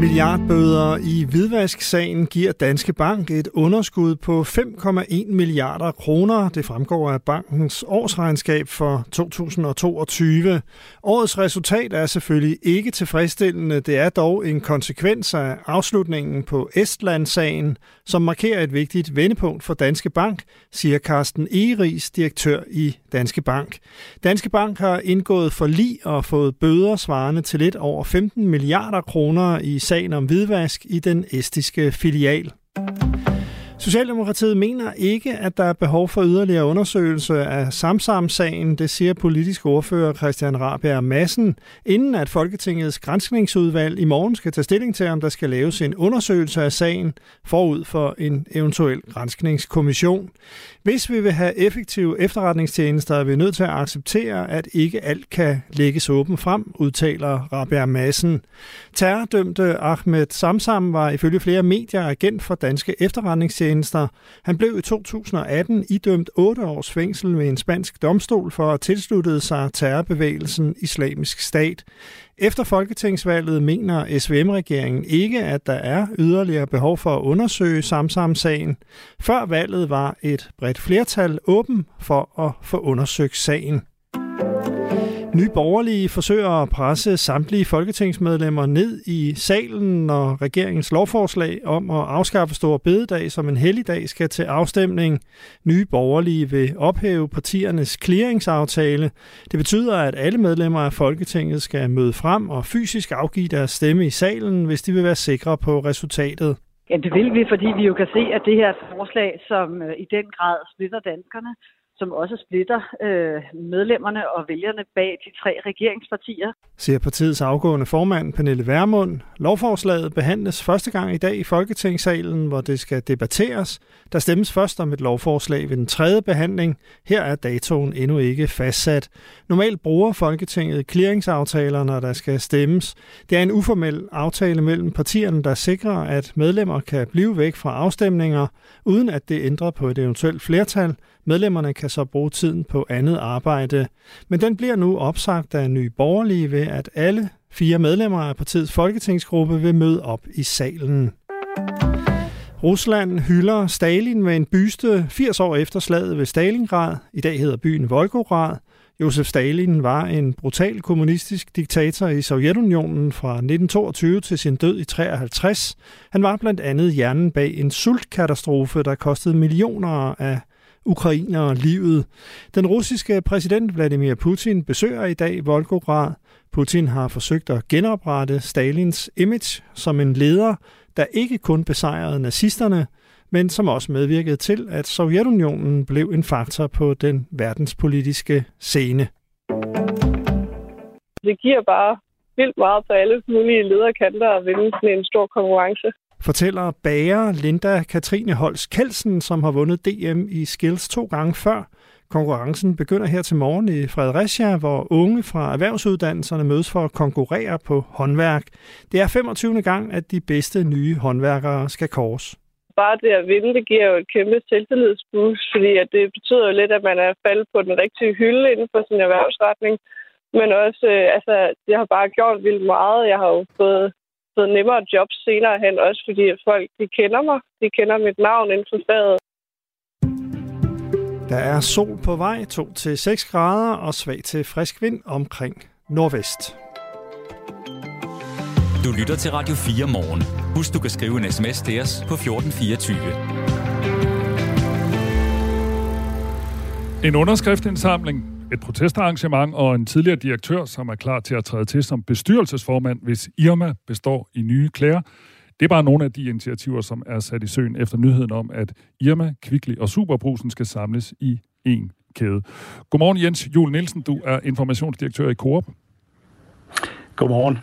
Milliardbøder i hvidvasksagen giver Danske Bank et underskud på 5,1 milliarder kroner. Det fremgår af bankens årsregnskab for 2022. Årets resultat er selvfølgelig ikke tilfredsstillende. Det er dog en konsekvens af afslutningen på Estland-sagen, som markerer et vigtigt vendepunkt for Danske Bank, siger Carsten Egeris, direktør i Danske Bank. Danske Bank har indgået forlig og fået bøder svarende til lidt over 15 milliarder kroner i sagen om hvidvask i den estiske filial. Socialdemokratiet mener ikke, at der er behov for yderligere undersøgelse af Samsam-sagen, det siger politisk ordfører Christian Rabjerg Madsen, inden at Folketingets grænskningsudvalg i morgen skal tage stilling til, om der skal laves en undersøgelse af sagen forud for en eventuel grænskningskommission. Hvis vi vil have effektive efterretningstjenester, er vi nødt til at acceptere, at ikke alt kan lægges åben frem, udtaler Rabjerg Madsen. Terrordømte Ahmed Samsam var ifølge flere medier agent for danske efterretningstjenester. Han blev i 2018 idømt 8 års fængsel ved en spansk domstol for at tilslutte sig terrorbevægelsen Islamisk Stat. Efter folketingsvalget mener SVM-regeringen ikke, at der er yderligere behov for at undersøge Samsam-sagen. Før valget var et bredt flertal åben for at få undersøgt sagen. Nye Borgerlige forsøger at presse samtlige folketingsmedlemmer ned i salen, når regeringens lovforslag om at afskaffe Store Bededag som en helligdag skal til afstemning. Nye Borgerlige vil ophæve partiernes clearingsaftale. Det betyder, at alle medlemmer af Folketinget skal møde frem og fysisk afgive deres stemme i salen, hvis de vil være sikre på resultatet. Ja, det vil vi, fordi vi jo kan se, at det her forslag, som øh, i den grad splitter danskerne, som også splitter øh, medlemmerne og vælgerne bag de tre regeringspartier. Siger partiets afgående formand Pernille Vermund. Lovforslaget behandles første gang i dag i Folketingssalen, hvor det skal debatteres. Der stemmes først om et lovforslag ved den tredje behandling. Her er datoen endnu ikke fastsat. Normalt bruger Folketinget clearingsaftaler, når der skal stemmes. Det er en uformel aftale mellem partierne, der sikrer, at medlemmer kan blive væk fra afstemninger, uden at det ændrer på et eventuelt flertal. Medlemmerne kan så bruge tiden på andet arbejde. Men den bliver nu opsagt af Nye Borgerlige ved, at alle fire medlemmer af partiets folketingsgruppe vil møde op i salen. Rusland hylder Stalin med en byste 80 år efter slaget ved Stalingrad. I dag hedder byen Volgograd. Josef Stalin var en brutal kommunistisk diktator i Sovjetunionen fra 1922 til sin død i 53. Han var blandt andet hjernen bag en sultkatastrofe, der kostede millioner af ukrainere livet. Den russiske præsident Vladimir Putin besøger i dag Volgograd. Putin har forsøgt at genoprette Stalins image som en leder, der ikke kun besejrede nazisterne, men som også medvirkede til, at Sovjetunionen blev en faktor på den verdenspolitiske scene. Det giver bare vildt meget på alle mulige lederkanter at vinde sådan en stor konkurrence fortæller bager Linda Katrine Holst Kelsen, som har vundet DM i Skills to gange før. Konkurrencen begynder her til morgen i Fredericia, hvor unge fra erhvervsuddannelserne mødes for at konkurrere på håndværk. Det er 25. gang, at de bedste nye håndværkere skal kors. Bare det at vinde, det giver jo et kæmpe selvtillidsboost, fordi at det betyder jo lidt, at man er faldet på den rigtige hylde inden for sin erhvervsretning. Men også, øh, altså, det har bare gjort vildt meget. Jeg har jo fået fået nemmere jobs senere hen, også fordi folk de kender mig. De kender mit navn inden for faget. Der er sol på vej, 2-6 grader og svag til frisk vind omkring nordvest. Du lytter til Radio 4 morgen. Husk, du kan skrive en sms til os på 1424. En underskriftindsamling et protestarrangement og en tidligere direktør, som er klar til at træde til som bestyrelsesformand, hvis Irma består i nye klæder. Det er bare nogle af de initiativer, som er sat i søen efter nyheden om, at Irma, Kvickly og Superbrusen skal samles i én kæde. Godmorgen Jens Jul Nielsen, du er informationsdirektør i Coop. Godmorgen.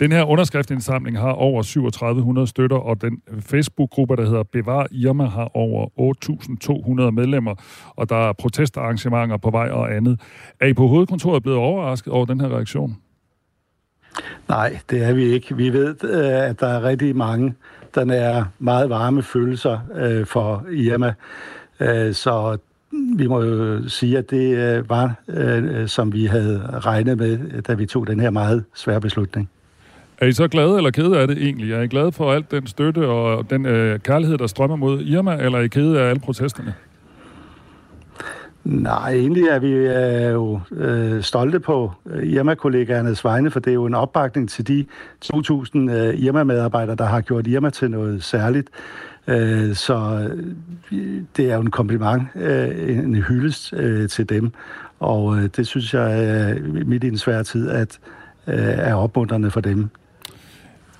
Den her underskriftindsamling har over 3700 støtter, og den Facebook-gruppe, der hedder Bevar Irma, har over 8.200 medlemmer, og der er protestarrangementer på vej og andet. Er I på hovedkontoret blevet overrasket over den her reaktion? Nej, det er vi ikke. Vi ved, øh, at der er rigtig mange, der er meget varme følelser øh, for Irma. Øh, så vi må jo sige, at det var, som vi havde regnet med, da vi tog den her meget svære beslutning. Er I så glade eller kede af det egentlig? Er I glade for alt den støtte og den øh, kærlighed, der strømmer mod Irma, eller er I kede af alle protesterne? Nej, egentlig er vi øh, jo øh, stolte på øh, Irma-kollegaernes vegne, for det er jo en opbakning til de 2.000 øh, Irma-medarbejdere, der har gjort Irma til noget særligt. Øh, så øh, det er jo en kompliment, øh, en hyldest øh, til dem, og øh, det synes jeg øh, midt i en svær tid, at øh, er opmuntrende for dem.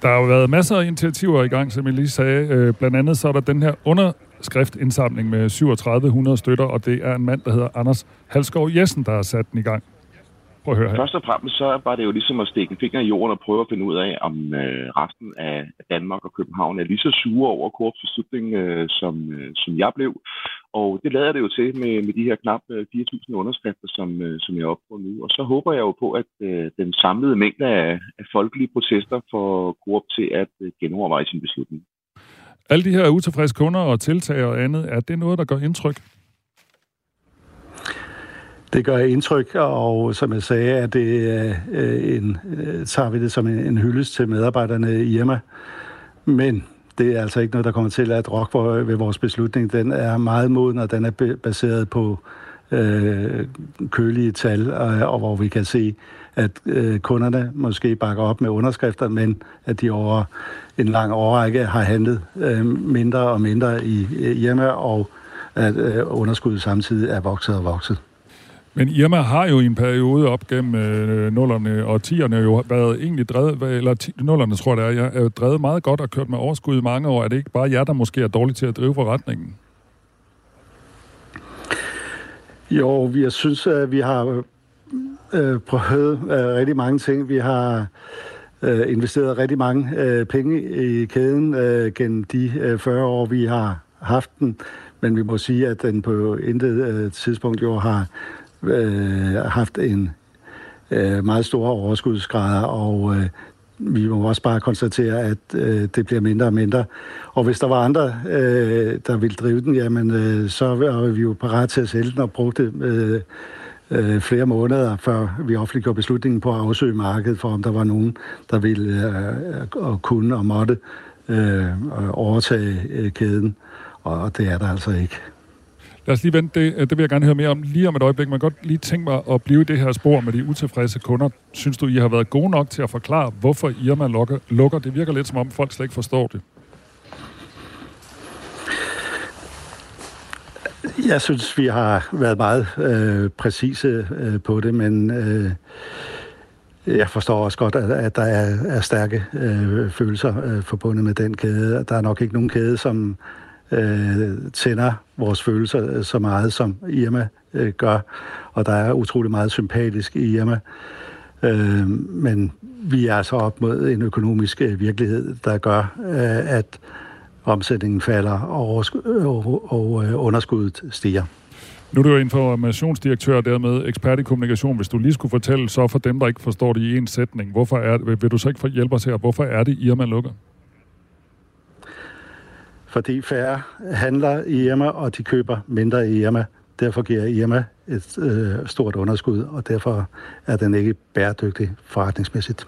Der har jo været masser af initiativer i gang, som jeg lige sagde. Øh, blandt andet så er der den her underskriftindsamling med 3700 støtter, og det er en mand, der hedder Anders Halskov Jessen, der har sat den i gang. Prøv at høre her. Først og fremmest så var det jo ligesom at stikke en finger i jorden og prøve at finde ud af, om øh, resten af Danmark og København er lige så sure over Coops beslutning, øh, som, øh, som jeg blev. Og det lader det jo til med, med de her knap 4.000 øh, underskrifter, som, øh, som jeg er oppe på nu. Og så håber jeg jo på, at øh, den samlede mængde af, af folkelige protester får Coop til at øh, genoverveje sin beslutning. Alle de her utilfredse kunder og tiltag og andet, er det noget, der gør indtryk? Det gør indtryk, og som jeg sagde, er det øh, en, tager vi det som en, en hyldest til medarbejderne i Irma. Men det er altså ikke noget, der kommer til at rokke ved vores beslutning. Den er meget moden, og den er baseret på øh, kølige tal, og, og hvor vi kan se, at øh, kunderne måske bakker op med underskrifter, men at de over en lang årrække har handlet øh, mindre og mindre i hjemme, og at øh, underskuddet samtidig er vokset og vokset. Men Irma har jo i en periode op gennem øh, nullerne og tierne jo været egentlig drevet, eller ti, nullerne tror jeg det er, jeg er drevet meget godt og kørt med overskud i mange år. Er det ikke bare jer, der måske er dårlige til at drive forretningen? Jo, vi synes, at vi har øh, prøvet øh, rigtig mange ting. Vi har øh, investeret rigtig mange øh, penge i kæden øh, gennem de øh, 40 år, vi har haft den. Men vi må sige, at den på intet øh, tidspunkt jo har øh, haft en øh, meget store overskudsgrader, og øh, vi må også bare konstatere, at øh, det bliver mindre og mindre. Og hvis der var andre, øh, der ville drive den, jamen, øh, så var vi jo parat til at sælge den og bruge det øh, øh, flere måneder, før vi offentliggjorde beslutningen på at afsøge markedet for, om der var nogen, der ville øh, øh og kunne og måtte øh, overtage øh, kæden. Og det er der altså ikke. Lad os lige vente, det, øh, det vil jeg gerne høre mere om lige om et øjeblik. Man kan godt lige tænke mig at blive i det her spor med de utilfredse kunder. Synes du, I har været gode nok til at forklare, hvorfor Irma lukker? lukker? Det virker lidt som om, folk slet ikke forstår det. Jeg synes, vi har været meget øh, præcise øh, på det, men øh, jeg forstår også godt, at, at der er, er stærke øh, følelser øh, forbundet med den kæde. Der er nok ikke nogen kæde, som øh, tænder vores følelser øh, så meget, som Irma øh, gør. Og der er utrolig meget sympatisk i Irma. Øh, men vi er altså op mod en økonomisk øh, virkelighed, der gør, øh, at omsætningen falder og, og, og øh, underskuddet stiger. Nu er du jo informationsdirektør og dermed ekspert i kommunikation. Hvis du lige skulle fortælle så for dem, der ikke forstår det i en sætning, hvorfor er, vil du så ikke hjælpe os her? Hvorfor er det, Irma lukker? Fordi færre handler i Irma, og de køber mindre i Irma. Derfor giver Irma et øh, stort underskud, og derfor er den ikke bæredygtig forretningsmæssigt.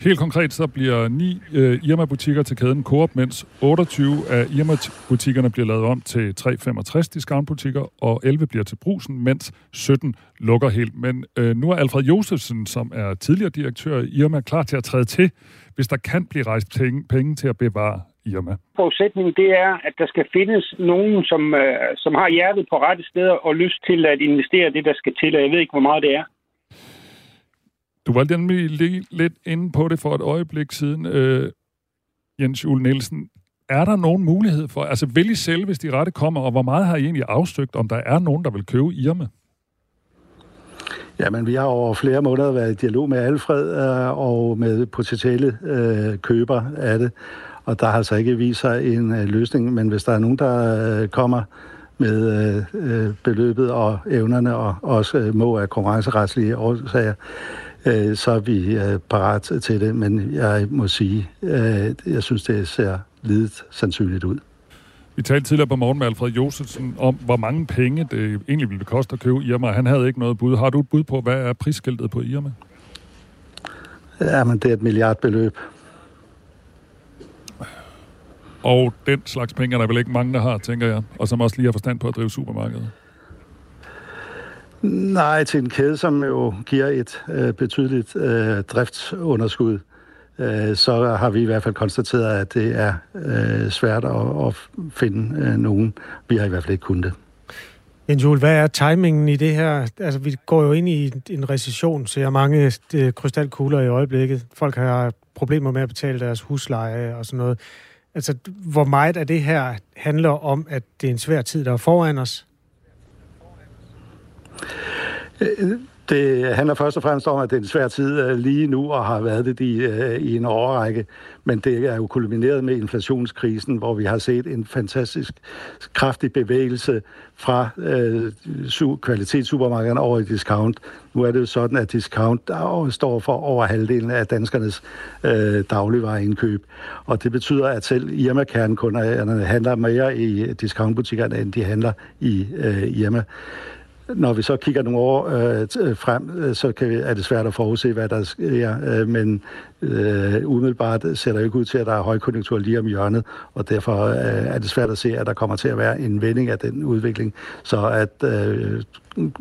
Helt konkret så bliver ni øh, Irma-butikker til kæden Coop, mens 28 af Irma-butikkerne bliver lavet om til 365 discountbutikker, og 11 bliver til brusen, mens 17 lukker helt. Men øh, nu er Alfred Josefsen, som er tidligere direktør i Irma, klar til at træde til, hvis der kan blive rejst penge, penge til at bevare Irma? Forudsætningen det er, at der skal findes nogen, som, øh, som har hjertet på rette steder og lyst til at investere det, der skal til, og jeg ved ikke, hvor meget det er. Du var nemlig lidt inde på det for et øjeblik siden, øh, Jens Jule Nielsen. Er der nogen mulighed for, altså vil I selv, hvis de rette kommer, og hvor meget har I egentlig afstøgt, om der er nogen, der vil købe Irma? Jamen, vi har over flere måneder været i dialog med Alfred øh, og med potentielle øh, køber af det, og der har altså ikke vist sig en øh, løsning, men hvis der er nogen, der øh, kommer med øh, øh beløbet og evnerne og også øh, må af konkurrenceretslige årsager, øh, så er vi øh, parat til det, men jeg må sige, øh, jeg synes, det ser lidt sandsynligt ud. Vi talte tidligere på morgen med Alfred Josefsen om, hvor mange penge det egentlig ville koste at købe Irma. Han havde ikke noget bud. Har du et bud på, hvad er prisskiltet på Irma? Ja, men det er et milliardbeløb. Og den slags penge er der vel ikke mange, der har, tænker jeg, og som også lige har forstand på at drive supermarkedet. Nej, til en kæde, som jo giver et øh, betydeligt øh, driftsunderskud, øh, så har vi i hvert fald konstateret, at det er øh, svært at, at finde øh, nogen. Vi har i hvert fald ikke kunnet det. Jens Juhl, hvad er timingen i det her? Altså, vi går jo ind i en recession, ser mange øh, krystalkugler i øjeblikket. Folk har problemer med at betale deres husleje og sådan noget. Altså, hvor meget af det her handler om, at det er en svær tid, der er foran os? Øh, det handler først og fremmest om, at det er en svær tid øh, lige nu, og har været det i, øh, i en årrække. Men det er jo kulmineret med inflationskrisen, hvor vi har set en fantastisk kraftig bevægelse fra øh, kvalitetssupermarkederne over i discount. Nu er det jo sådan, at discount øh, står for over halvdelen af danskernes øh, dagligvareindkøb. Og det betyder, at selv Irma-kernekunderne handler mere i discountbutikkerne, end de handler i øh, Irma. Når vi så kigger nogle år øh, øh frem, øh, så kan vi, er det svært at forudse, hvad der sker, øh, men øh, umiddelbart ser der ikke ud til, at der er højkonjunktur lige om hjørnet, og derfor øh, er det svært at se, at der kommer til at være en vending af den udvikling, så at øh,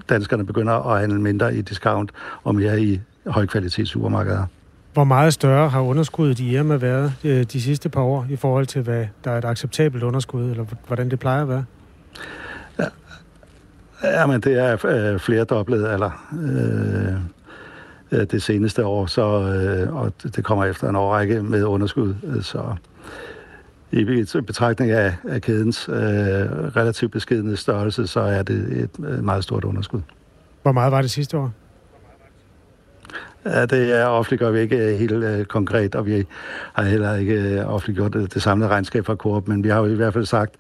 danskerne begynder at handle mindre i discount og mere i højkvalitets supermarkeder. Hvor meget større har underskuddet i Irma været øh, de sidste par år i forhold til, hvad der er et acceptabelt underskud, eller hvordan det plejer at være? Ja, men det er øh, flere doblet, eller øh, øh, det seneste år, så, øh, og det kommer efter en årrække med underskud, så i betragtning af, af kædens øh, relativt beskedende størrelse, så er det et meget stort underskud. Hvor meget var det sidste år? Ja, det er offentliggjort vi ikke helt øh, konkret, og vi har heller ikke øh, offentliggjort det, det samlede regnskab fra Coop, men vi har jo i hvert fald sagt,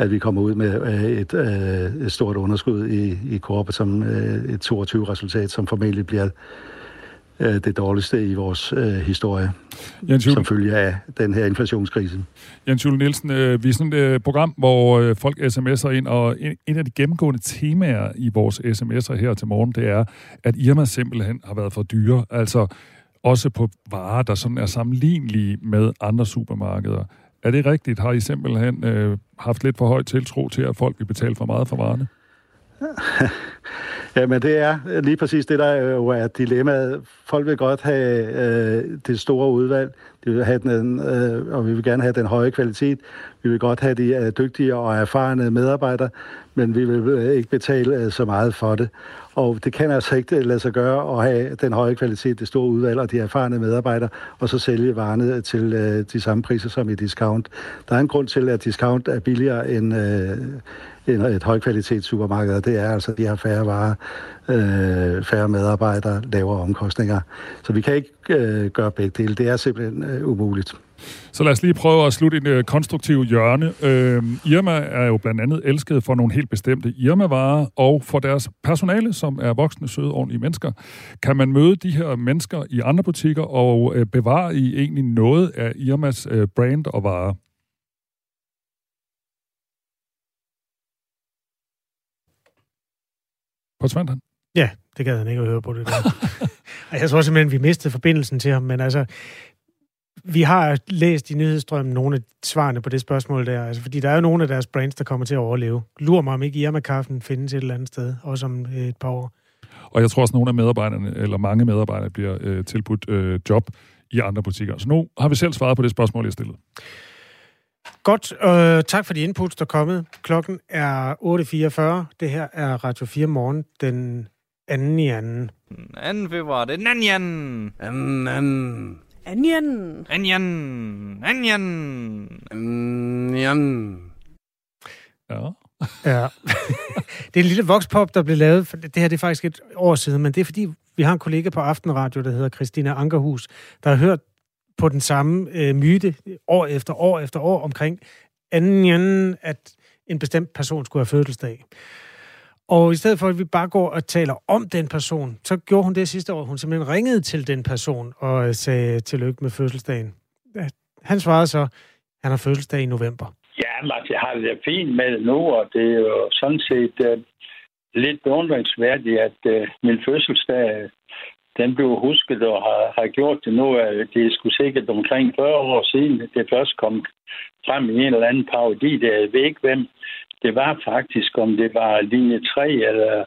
at vi kommer ud med øh, et, øh, et stort underskud i, i Coop som øh, et 22-resultat, som formentlig bliver det dårligste i vores øh, historie, Jens Jule. som følge af den her inflationskrise. Jens Jule Nielsen, øh, vi er sådan et program, hvor øh, folk sms'er ind, og en, en af de gennemgående temaer i vores sms'er her til morgen, det er, at Irma simpelthen har været for dyre. Altså også på varer, der sådan er sammenlignelige med andre supermarkeder. Er det rigtigt? Har I simpelthen øh, haft lidt for høj tiltro til, at folk vil betale for meget for varerne? Ja, men det er lige præcis det, der jo er dilemmaet. Folk vil godt have øh, det store udvalg, de vil have den, øh, og vi vil gerne have den høje kvalitet. Vi vil godt have de øh, dygtige og erfarne medarbejdere, men vi vil øh, ikke betale øh, så meget for det. Og det kan altså ikke lade sig gøre at have den høje kvalitet, det store udvalg og de erfarne medarbejdere, og så sælge varerne til øh, de samme priser som i discount. Der er en grund til, at discount er billigere end, øh, end et højkvalitets supermarked, og det er altså, at de har færre varer, øh, færre medarbejdere, lavere omkostninger. Så vi kan ikke øh, gøre begge dele. Det er simpelthen øh, umuligt. Så lad os lige prøve at slutte en øh, konstruktiv hjørne. Øh, Irma er jo blandt andet elsket for nogle helt bestemte Irma-varer, og for deres personale, som er voksne, søde, ordentlige mennesker. Kan man møde de her mennesker i andre butikker og øh, bevare i egentlig noget af Irmas øh, brand og varer? Forsvandt han? Ja, det gad han ikke at høre på det der. jeg tror simpelthen, vi mistede forbindelsen til ham, men altså, vi har læst i nyhedsstrømmen nogle af svarene på det spørgsmål der, altså, fordi der er jo nogle af deres brands, der kommer til at overleve. Lur mig, om ikke Irma-kaffen findes et eller andet sted, også om øh, et par år. Og jeg tror også, at nogle af medarbejderne, eller mange medarbejdere, bliver øh, tilbudt øh, job i andre butikker. Så nu har vi selv svaret på det spørgsmål, jeg stillede. Godt. Øh, tak for de inputs, der er kommet. Klokken er 8.44. Det her er Radio 4 morgen den 2. i anden. 2. februar, det er den anden. Anden, Anjan. Anjan. Anjan. Anjan. Ja. Ja. det er en lille vokspop, der blev lavet. For det her det er faktisk et år siden, men det er fordi, vi har en kollega på Aftenradio, der hedder Christina Ankerhus, der har hørt på den samme øh, myte år efter år efter år omkring anden, at en bestemt person skulle have fødselsdag. Og i stedet for, at vi bare går og taler om den person, så gjorde hun det sidste år. Hun simpelthen ringede til den person og øh, sagde tillykke med fødselsdagen. Han svarede så, at han har fødselsdag i november. Ja, men jeg har det fint med det nu, og det er jo sådan set uh, lidt beundringsværdigt, at uh, min fødselsdag, den blev husket og har, har gjort det nu. Uh, det er sgu sikkert omkring 40 år siden, det først kom frem i en eller anden parodi, der jeg ved ikke, hvem det var faktisk, om det var linje 3 eller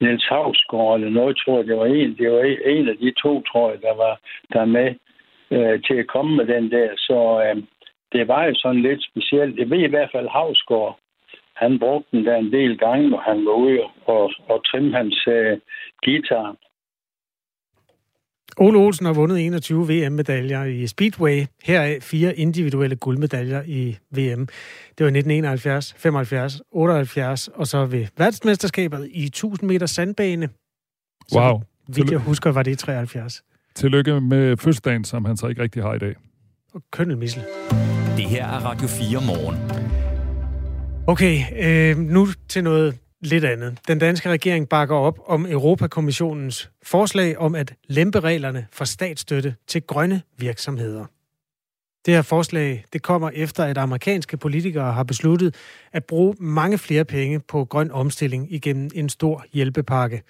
Niels Havsgaard eller noget, tror jeg, det var en, det var en af de to, tror jeg, der var der med øh, til at komme med den der. Så øh, det var jo sådan lidt specielt. Jeg ved i hvert fald, Havsgaard, han brugte den der en del gange, når han var ude og, og trimme hans øh, guitar. Ole Olsen har vundet 21 VM-medaljer i Speedway, heraf fire individuelle guldmedaljer i VM. Det var 1971, 75, 78, og så ved verdensmesterskabet i 1000 meter sandbane. Så Wow. Vidt jeg husker, var det i 73. Tillykke med fødselsdagen, som han så ikke rigtig har i dag. Og kønnelmissel. Det her er Radio 4 morgen. Okay, øh, nu til noget lidt andet. Den danske regering bakker op om Europakommissionens forslag om at lempe reglerne for statsstøtte til grønne virksomheder. Det her forslag det kommer efter, at amerikanske politikere har besluttet at bruge mange flere penge på grøn omstilling igennem en stor hjælpepakke.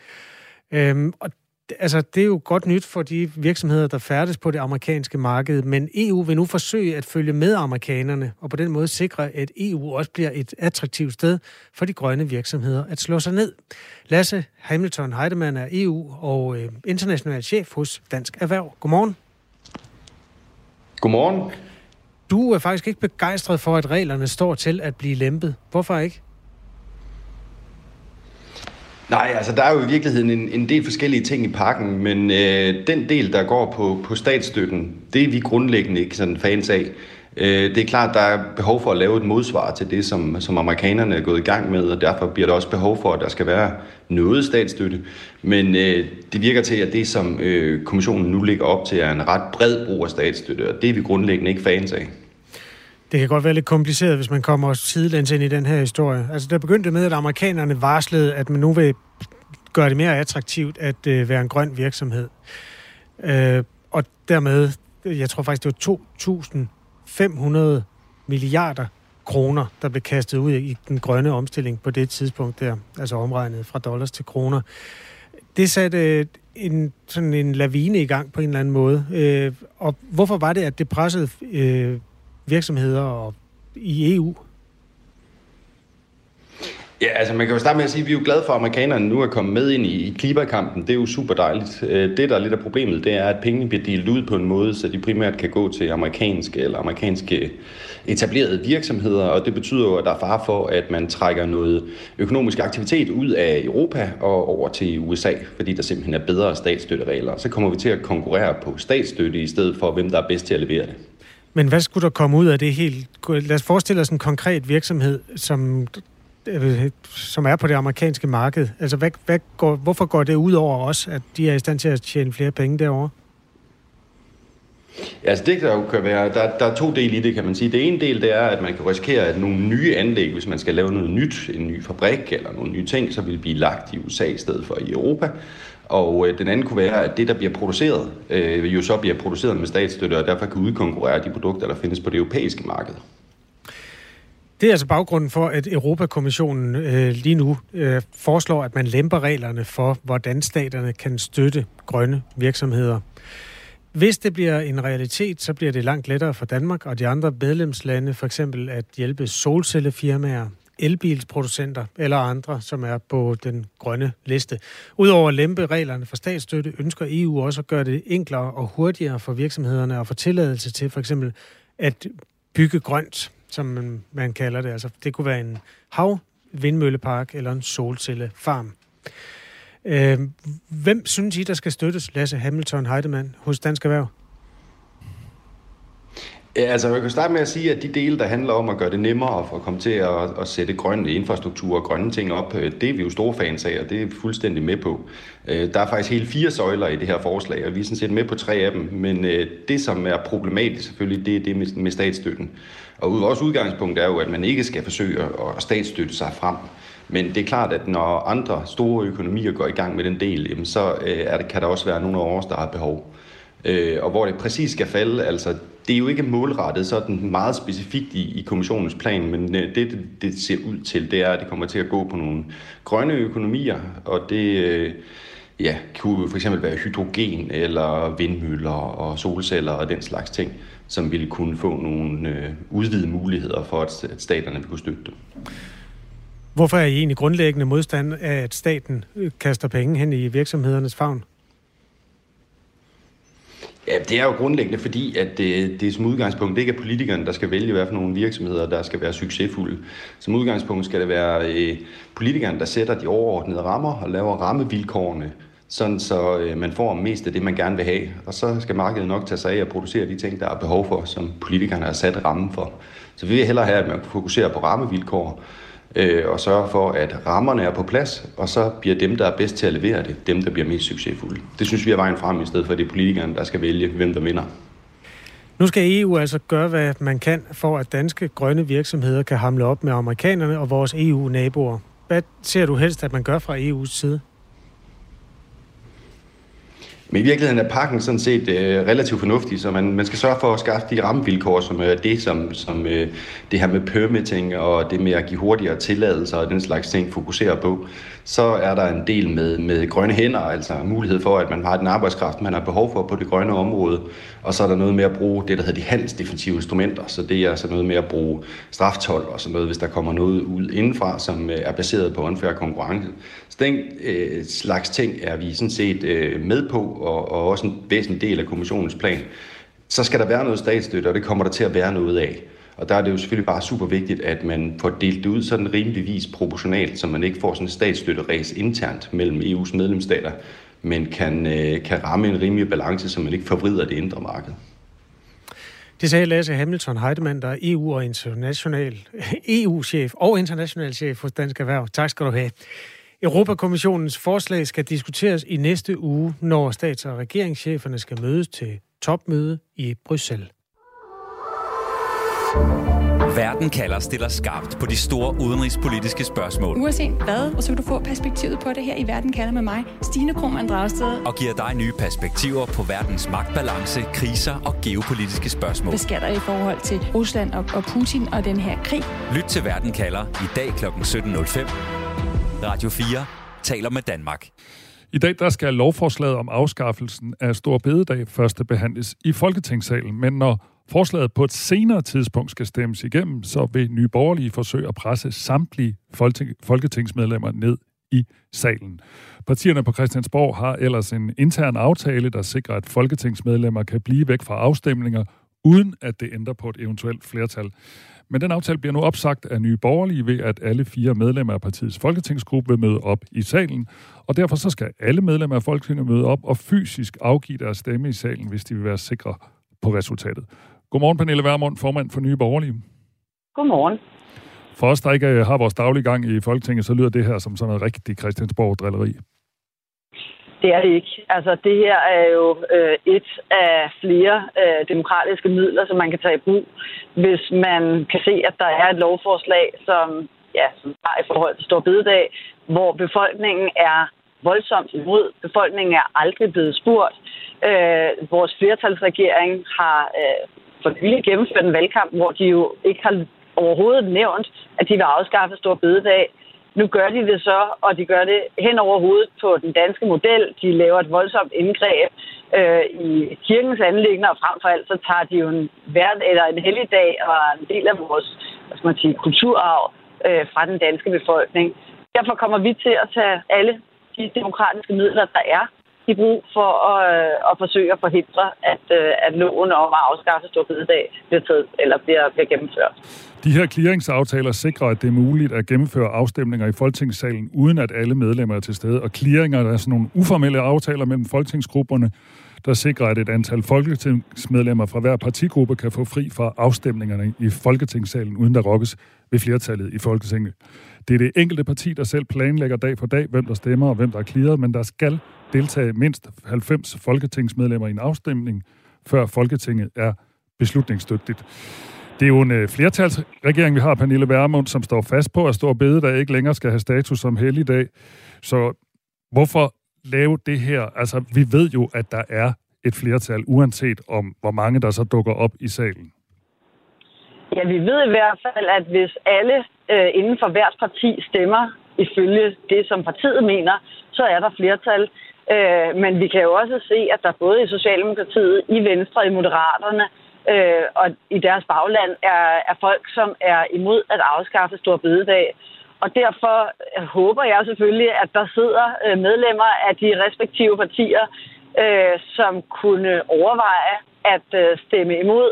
Øhm, og altså, det er jo godt nyt for de virksomheder, der færdes på det amerikanske marked, men EU vil nu forsøge at følge med amerikanerne, og på den måde sikre, at EU også bliver et attraktivt sted for de grønne virksomheder at slå sig ned. Lasse Hamilton Heidemann er EU og øh, international chef hos Dansk Erhverv. Godmorgen. Godmorgen. Du er faktisk ikke begejstret for, at reglerne står til at blive lempet. Hvorfor ikke? Nej, altså der er jo i virkeligheden en, en del forskellige ting i pakken, men øh, den del, der går på, på statsstøtten, det er vi grundlæggende ikke sådan fans af. Øh, det er klart, der er behov for at lave et modsvar til det, som, som amerikanerne er gået i gang med, og derfor bliver der også behov for, at der skal være noget statsstøtte. Men øh, det virker til, at det, som øh, kommissionen nu ligger op til, er en ret bred brug af statsstøtte, og det er vi grundlæggende ikke fans af. Det kan godt være lidt kompliceret, hvis man kommer sidelæns ind i den her historie. Altså, der begyndte med, at amerikanerne varslede, at man nu vil gøre det mere attraktivt at øh, være en grøn virksomhed. Øh, og dermed, jeg tror faktisk, det var 2.500 milliarder kroner, der blev kastet ud i den grønne omstilling på det tidspunkt der, altså omregnet fra dollars til kroner. Det satte øh, en, sådan en lavine i gang på en eller anden måde. Øh, og hvorfor var det, at det pressede øh, virksomheder og i EU? Ja, altså man kan jo starte med at sige, at vi er jo glade for, at amerikanerne nu er kommet med ind i, i klimakampen. Det er jo super dejligt. Øh, det, der er lidt af problemet, det er, at pengene bliver delt ud på en måde, så de primært kan gå til amerikanske eller amerikanske etablerede virksomheder, og det betyder jo, at der er fare for, at man trækker noget økonomisk aktivitet ud af Europa og over til USA, fordi der simpelthen er bedre statsstøtteregler. Så kommer vi til at konkurrere på statsstøtte i stedet for, hvem der er bedst til at levere det. Men hvad skulle der komme ud af det helt? Lad os forestille os en konkret virksomhed, som, øh, som er på det amerikanske marked. Altså, hvad, hvad går, hvorfor går det ud over os, at de er i stand til at tjene flere penge derovre? Ja, altså det der jo kan være, der, der er to dele i det, kan man sige. Det ene del, det er, at man kan risikere, at nogle nye anlæg, hvis man skal lave noget nyt, en ny fabrik eller nogle nye ting, så vil blive lagt i USA i stedet for i Europa. Og øh, den anden kunne være, at det, der bliver produceret, øh, jo så bliver produceret med statsstøtte, og derfor kan udkonkurrere de produkter, der findes på det europæiske marked. Det er altså baggrunden for, at Europakommissionen øh, lige nu øh, foreslår, at man lemper reglerne for, hvordan staterne kan støtte grønne virksomheder. Hvis det bliver en realitet, så bliver det langt lettere for Danmark og de andre medlemslande for eksempel at hjælpe solcellefirmaer, elbilsproducenter eller andre, som er på den grønne liste. Udover at lempe reglerne for statsstøtte, ønsker EU også at gøre det enklere og hurtigere for virksomhederne at få tilladelse til for eksempel at bygge grønt, som man, man kalder det. Altså, det kunne være en hav, vindmøllepark eller en solcellefarm. Øh, hvem synes I, der skal støttes, Lasse Hamilton Heidemann hos Dansk Erhverv? Ja, altså jeg kan starte med at sige, at de dele, der handler om at gøre det nemmere at komme til at, at sætte grønne infrastruktur og grønne ting op, øh, det er vi jo store fans af, og det er vi fuldstændig med på. Øh, der er faktisk hele fire søjler i det her forslag, og vi er sådan set med på tre af dem, men øh, det, som er problematisk selvfølgelig, det er det med statsstøtten. Og vores udgangspunkt er jo, at man ikke skal forsøge at statsstøtte sig frem. Men det er klart, at når andre store økonomier går i gang med den del, så er det, kan der også være nogle af os, der har behov øh, og hvor det præcis skal falde. Altså, det er jo ikke målrettet sådan meget specifikt i, i kommissionens plan, men øh, det, det, det ser ud til, det er, at det kommer til at gå på nogle grønne økonomier, og det øh, ja, kunne for eksempel være hydrogen eller vindmøller og solceller og den slags ting, som ville kunne få nogle øh, udvidede muligheder for, at, at staterne vil kunne støtte dem. Hvorfor er I egentlig grundlæggende modstand af, at staten øh, kaster penge hen i virksomhedernes favn? Ja, det er jo grundlæggende, fordi at det, det som udgangspunkt ikke er politikerne, der skal vælge, hvad for nogle virksomheder, der skal være succesfulde. Som udgangspunkt skal det være øh, politikerne, der sætter de overordnede rammer og laver rammevilkårene, sådan så øh, man får mest af det, man gerne vil have. Og så skal markedet nok tage sig af at producere de ting, der er behov for, som politikerne har sat rammen for. Så vi vil hellere have, at man fokuserer på rammevilkår, øh, og sørge for, at rammerne er på plads, og så bliver dem, der er bedst til at levere det, dem, der bliver mest succesfulde. Det synes vi er vejen frem, i stedet for at det er politikerne, der skal vælge, hvem der vinder. Nu skal EU altså gøre, hvad man kan, for at danske grønne virksomheder kan hamle op med amerikanerne og vores EU-naboer. Hvad ser du helst, at man gør fra EU's side? Men i virkeligheden er pakken sådan set øh, relativt fornuftig, så man, man skal sørge for at skaffe de rammevilkår, som er det, som, som øh, det her med permitting og det med at give hurtigere tilladelser og den slags ting fokuserer på. Så er der en del med, med grønne hænder, altså mulighed for, at man har den arbejdskraft, man har behov for på det grønne område. Og så er der noget med at bruge det, der hedder de handelsdefensive instrumenter. Så det er altså noget med at bruge straftol og sådan noget, hvis der kommer noget ud indenfra, som øh, er baseret på unfair konkurrence. Så den øh, slags ting er vi sådan set øh, med på, og, og også en væsentlig del af kommissionens plan. Så skal der være noget statsstøtte, og det kommer der til at være noget af. Og der er det jo selvfølgelig bare super vigtigt, at man får delt det ud sådan rimeligvis proportionalt, så man ikke får sådan en statsstøtteræs internt mellem EU's medlemsstater, men kan, øh, kan ramme en rimelig balance, så man ikke forvrider det indre marked. Det sagde Lasse Hamilton Heidemann, der er EU- og international EU-chef og international chef hos Dansk Erhverv. Tak skal du have. Europakommissionens forslag skal diskuteres i næste uge, når stats- og regeringscheferne skal mødes til topmøde i Bruxelles. Verden kalder stiller skarpt på de store udenrigspolitiske spørgsmål. Uanset hvad, så kan du få perspektivet på det her i Verden kalder med mig, Stine Krohmann Dragsted. Og giver dig nye perspektiver på verdens magtbalance, kriser og geopolitiske spørgsmål. Hvad sker der i forhold til Rusland og, og Putin og den her krig? Lyt til Verden kalder i dag kl. 17.05. Radio 4 taler med Danmark. I dag der skal lovforslaget om afskaffelsen af Stor Bededag første behandles i Folketingssalen, men når forslaget på et senere tidspunkt skal stemmes igennem, så vil Nye Borgerlige forsøge at presse samtlige folketingsmedlemmer ned i salen. Partierne på Christiansborg har ellers en intern aftale, der sikrer, at folketingsmedlemmer kan blive væk fra afstemninger, uden at det ændrer på et eventuelt flertal. Men den aftale bliver nu opsagt af Nye Borgerlige ved, at alle fire medlemmer af partiets folketingsgruppe vil møde op i salen. Og derfor så skal alle medlemmer af Folketinget møde op og fysisk afgive deres stemme i salen, hvis de vil være sikre på resultatet. Godmorgen, Pernille Vermund, formand for Nye Borgerlige. Godmorgen. For os, der ikke øh, har vores daglige gang i Folketinget, så lyder det her som sådan noget rigtig Christiansborg-drilleri. Det er det ikke. Altså, det her er jo øh, et af flere øh, demokratiske midler, som man kan tage i brug, hvis man kan se, at der er et lovforslag, som, ja, som har i forhold til Stor Bededag, hvor befolkningen er voldsomt imod. Befolkningen er aldrig blevet spurgt. Øh, vores flertalsregering har øh, for nylig gennemført en valgkamp, hvor de jo ikke har overhovedet nævnt, at de vil afskaffe Stor Bededag. Nu gør de det så, og de gør det hen over hovedet på den danske model. De laver et voldsomt indgreb øh, i kirkens anlæggende, og frem for alt så tager de jo en, hvert, eller en helligdag og en del af vores hvad skal man sige, kulturarv øh, fra den danske befolkning. Derfor kommer vi til at tage alle de demokratiske midler, der er i brug for at, øh, at forsøge at forhindre, at, øh, at loven om at afskaffe Storbededag bliver, taget, eller bliver, bliver gennemført. De her clearingsaftaler sikrer, at det er muligt at gennemføre afstemninger i Folketingssalen, uden at alle medlemmer er til stede. Og clearinger er sådan nogle uformelle aftaler mellem folketingsgrupperne, der sikrer, at et antal folketingsmedlemmer fra hver partigruppe kan få fri fra afstemningerne i Folketingssalen, uden der rokkes ved flertallet i Folketinget. Det er det enkelte parti, der selv planlægger dag for dag, hvem der stemmer og hvem der er clearet, men der skal deltage mindst 90 folketingsmedlemmer i en afstemning, før Folketinget er beslutningsdygtigt. Det er jo en øh, flertalsregering, vi har, Pernille Vermund, som står fast på, at Stor Bede, der ikke længere skal have status som helligdag. Så hvorfor lave det her? Altså, vi ved jo, at der er et flertal, uanset om hvor mange der så dukker op i salen. Ja, vi ved i hvert fald, at hvis alle øh, inden for hvert parti stemmer ifølge det, som partiet mener, så er der flertal. Øh, men vi kan jo også se, at der både i Socialdemokratiet, i Venstre, i Moderaterne øh, og i deres bagland er, er folk, som er imod at afskaffe Stor Bededag. Og derfor øh, håber jeg selvfølgelig, at der sidder øh, medlemmer af de respektive partier, øh, som kunne overveje at øh, stemme imod.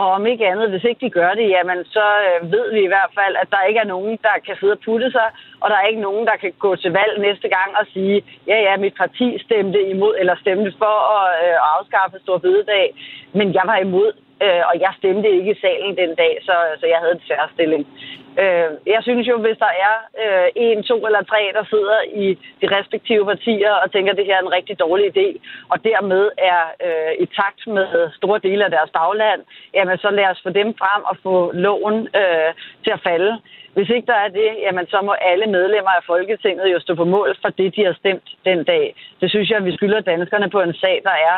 Og om ikke andet, hvis ikke de gør det, jamen så øh, ved vi i hvert fald, at der ikke er nogen, der kan sidde og putte sig, og der er ikke nogen, der kan gå til valg næste gang og sige, ja ja, mit parti stemte imod, eller stemte for at øh, afskaffe Stor Bededag, men jeg var imod, øh, og jeg stemte ikke i salen den dag, så, så jeg havde en særstilling. Øh, jeg synes jo, hvis der er øh, en, to eller tre, der sidder i de respektive partier og tænker, at det her er en rigtig dårlig idé, og dermed er øh, i takt med store dele af deres bagland, jamen så lad os få dem frem og få loven øh, til at falde. Hvis ikke der er det, jamen så må alle medlemmer af Folketinget jo stå på mål for det, de har stemt den dag. Det synes jeg, at vi skylder danskerne på en sag, der er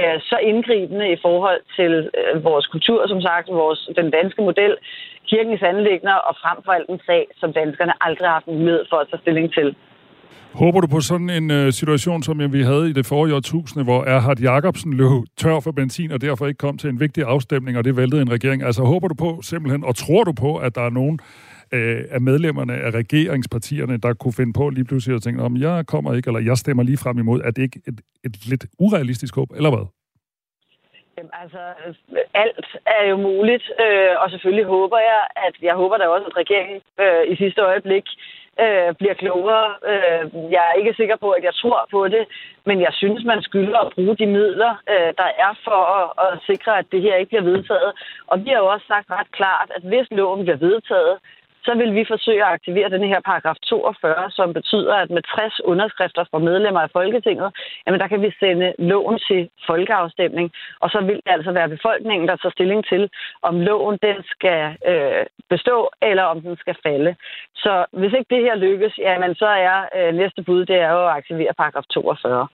øh, så indgribende i forhold til øh, vores kultur, som sagt, vores, den danske model, kirkens anlægner og frem for alt en sag, som danskerne aldrig har haft mulighed for at tage stilling til. Håber du på sådan en øh, situation, som vi havde i det forrige årtusinde, hvor Erhard Jacobsen løb tør for benzin og derfor ikke kom til en vigtig afstemning, og det væltede en regering? Altså håber du på simpelthen, og tror du på, at der er nogen uh, af medlemmerne af regeringspartierne, der kunne finde på lige pludselig at tænke, om jeg kommer ikke, eller jeg stemmer lige frem imod, at det ikke et, et lidt urealistisk håb, eller hvad? Jamen, altså, alt er jo muligt, øh, og selvfølgelig håber jeg, at jeg håber da også, at regeringen øh, i sidste øjeblik øh, bliver klogere. Øh, jeg er ikke sikker på, at jeg tror på det, men jeg synes, man skylder at bruge de midler, øh, der er for at, at sikre, at det her ikke bliver vedtaget. Og vi har jo også sagt ret klart, at hvis loven bliver vedtaget, så vil vi forsøge at aktivere den her paragraf 42, som betyder, at med 60 underskrifter fra medlemmer af Folketinget, jamen der kan vi sende loven til folkeafstemning, og så vil det altså være befolkningen, der tager stilling til, om loven den skal øh, bestå, eller om den skal falde. Så hvis ikke det her lykkes, jamen så er øh, næste bud, det er jo at aktivere paragraf 42.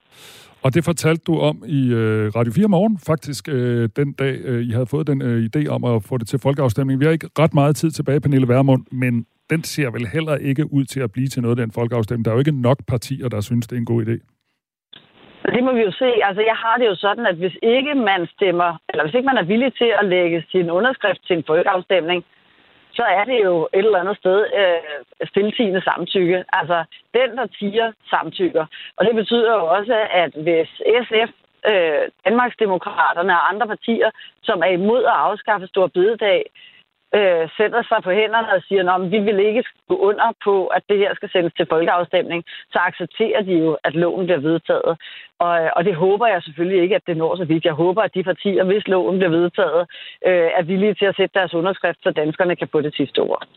Og det fortalte du om i øh, Radio 4 morgen, faktisk øh, den dag, øh, I havde fået den øh, idé om at få det til folkeafstemning. Vi har ikke ret meget tid tilbage, Pernille Vermund, men den ser vel heller ikke ud til at blive til noget, den folkeafstemning. Der er jo ikke nok partier, der synes, det er en god idé. Det må vi jo se. Altså, jeg har det jo sådan, at hvis ikke man stemmer, eller hvis ikke man er villig til at lægge sin underskrift til en folkeafstemning, så er det jo et eller andet sted øh, stiltigende samtykke. Altså, den, der tiger, samtykker. Og det betyder jo også, at hvis SF, øh, Danmarksdemokraterne og andre partier, som er imod at afskaffe Stor Bededag, øh, sætter sig på hænderne og siger, at vi vil ikke gå under på, at det her skal sendes til folkeafstemning, så accepterer de jo, at loven bliver vedtaget. Og, og det håber jeg selvfølgelig ikke, at det når så vidt. Jeg håber, at de partier, hvis loven bliver vedtaget, øh, er villige til at sætte deres underskrift, så danskerne kan få det sidste ord.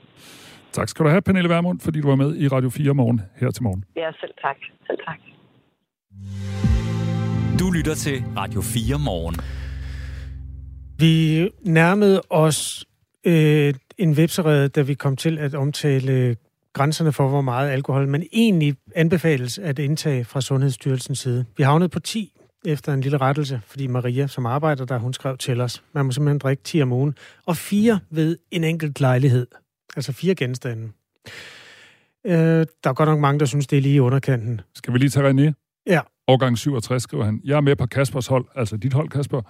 Tak skal du have, Pernille Vermund, fordi du var med i Radio 4 morgen her til morgen. Ja, selv tak. Selv tak. Du lytter til Radio 4 morgen. Vi nærmede os øh, en webserie, da vi kom til at omtale grænserne for, hvor meget alkohol man egentlig anbefales at indtage fra Sundhedsstyrelsens side. Vi havnede på 10 efter en lille rettelse, fordi Maria, som arbejder der, hun skrev til os, man må simpelthen drikke 10 om ugen, og fire ved en enkelt lejlighed. Altså fire genstande. Øh, der er godt nok mange, der synes, det er lige i underkanten. Skal vi lige tage René? Ja. Årgang 67 skriver han. Jeg er med på Kaspers hold, altså dit hold, Kasper,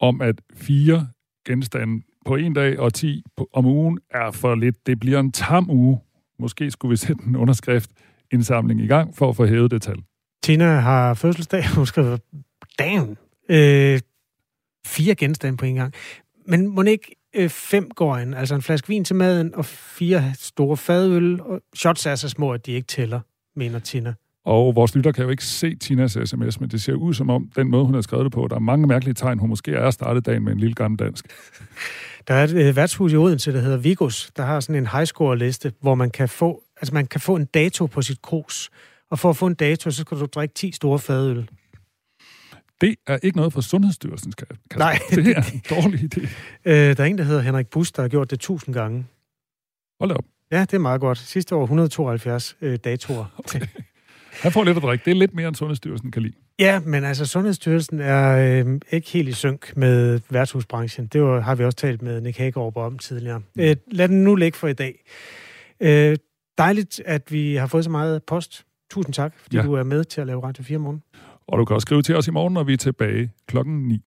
om at fire genstande på en dag og 10 om ugen er for lidt. Det bliver en tam uge. Måske skulle vi sætte en underskrift indsamling i gang for at få hævet det tal. Tina har fødselsdag. Hun skriver, damn, øh, fire genstande på en gang. Men må ikke øh, fem går ind? Altså en flaske vin til maden og fire store fadøl. Og shots er så små, at de ikke tæller, mener Tina. Og vores lytter kan jo ikke se Tinas sms, men det ser ud som om, den måde, hun har skrevet det på, der er mange mærkelige tegn. Hun måske er startet dagen med en lille gammel dansk. Der er et øh, værtshus i Odense, der hedder Vigos, der har sådan en highscore-liste, hvor man kan få, altså man kan få en dato på sit krus. Og for at få en dato, så skal du drikke 10 store fadøl. Det er ikke noget for Sundhedsstyrelsens kasse. Nej. Det er en dårlig idé. Øh, der er en, der hedder Henrik Bus, der har gjort det 1000 gange. Hold op. Ja, det er meget godt. Sidste år 172 øh, datoer. Okay. Han får lidt at drikke. Det er lidt mere, end Sundhedsstyrelsen kan lide. Ja, men altså Sundhedsstyrelsen er øh, ikke helt i synk med værtshusbranchen. Det var, har vi også talt med Nick Hagerup om tidligere. Øh, lad den nu ligge for i dag. Øh, dejligt, at vi har fået så meget post. Tusind tak, fordi ja. du er med til at lave Radio 4 morgen. Og du kan også skrive til os i morgen, når vi er tilbage klokken 9.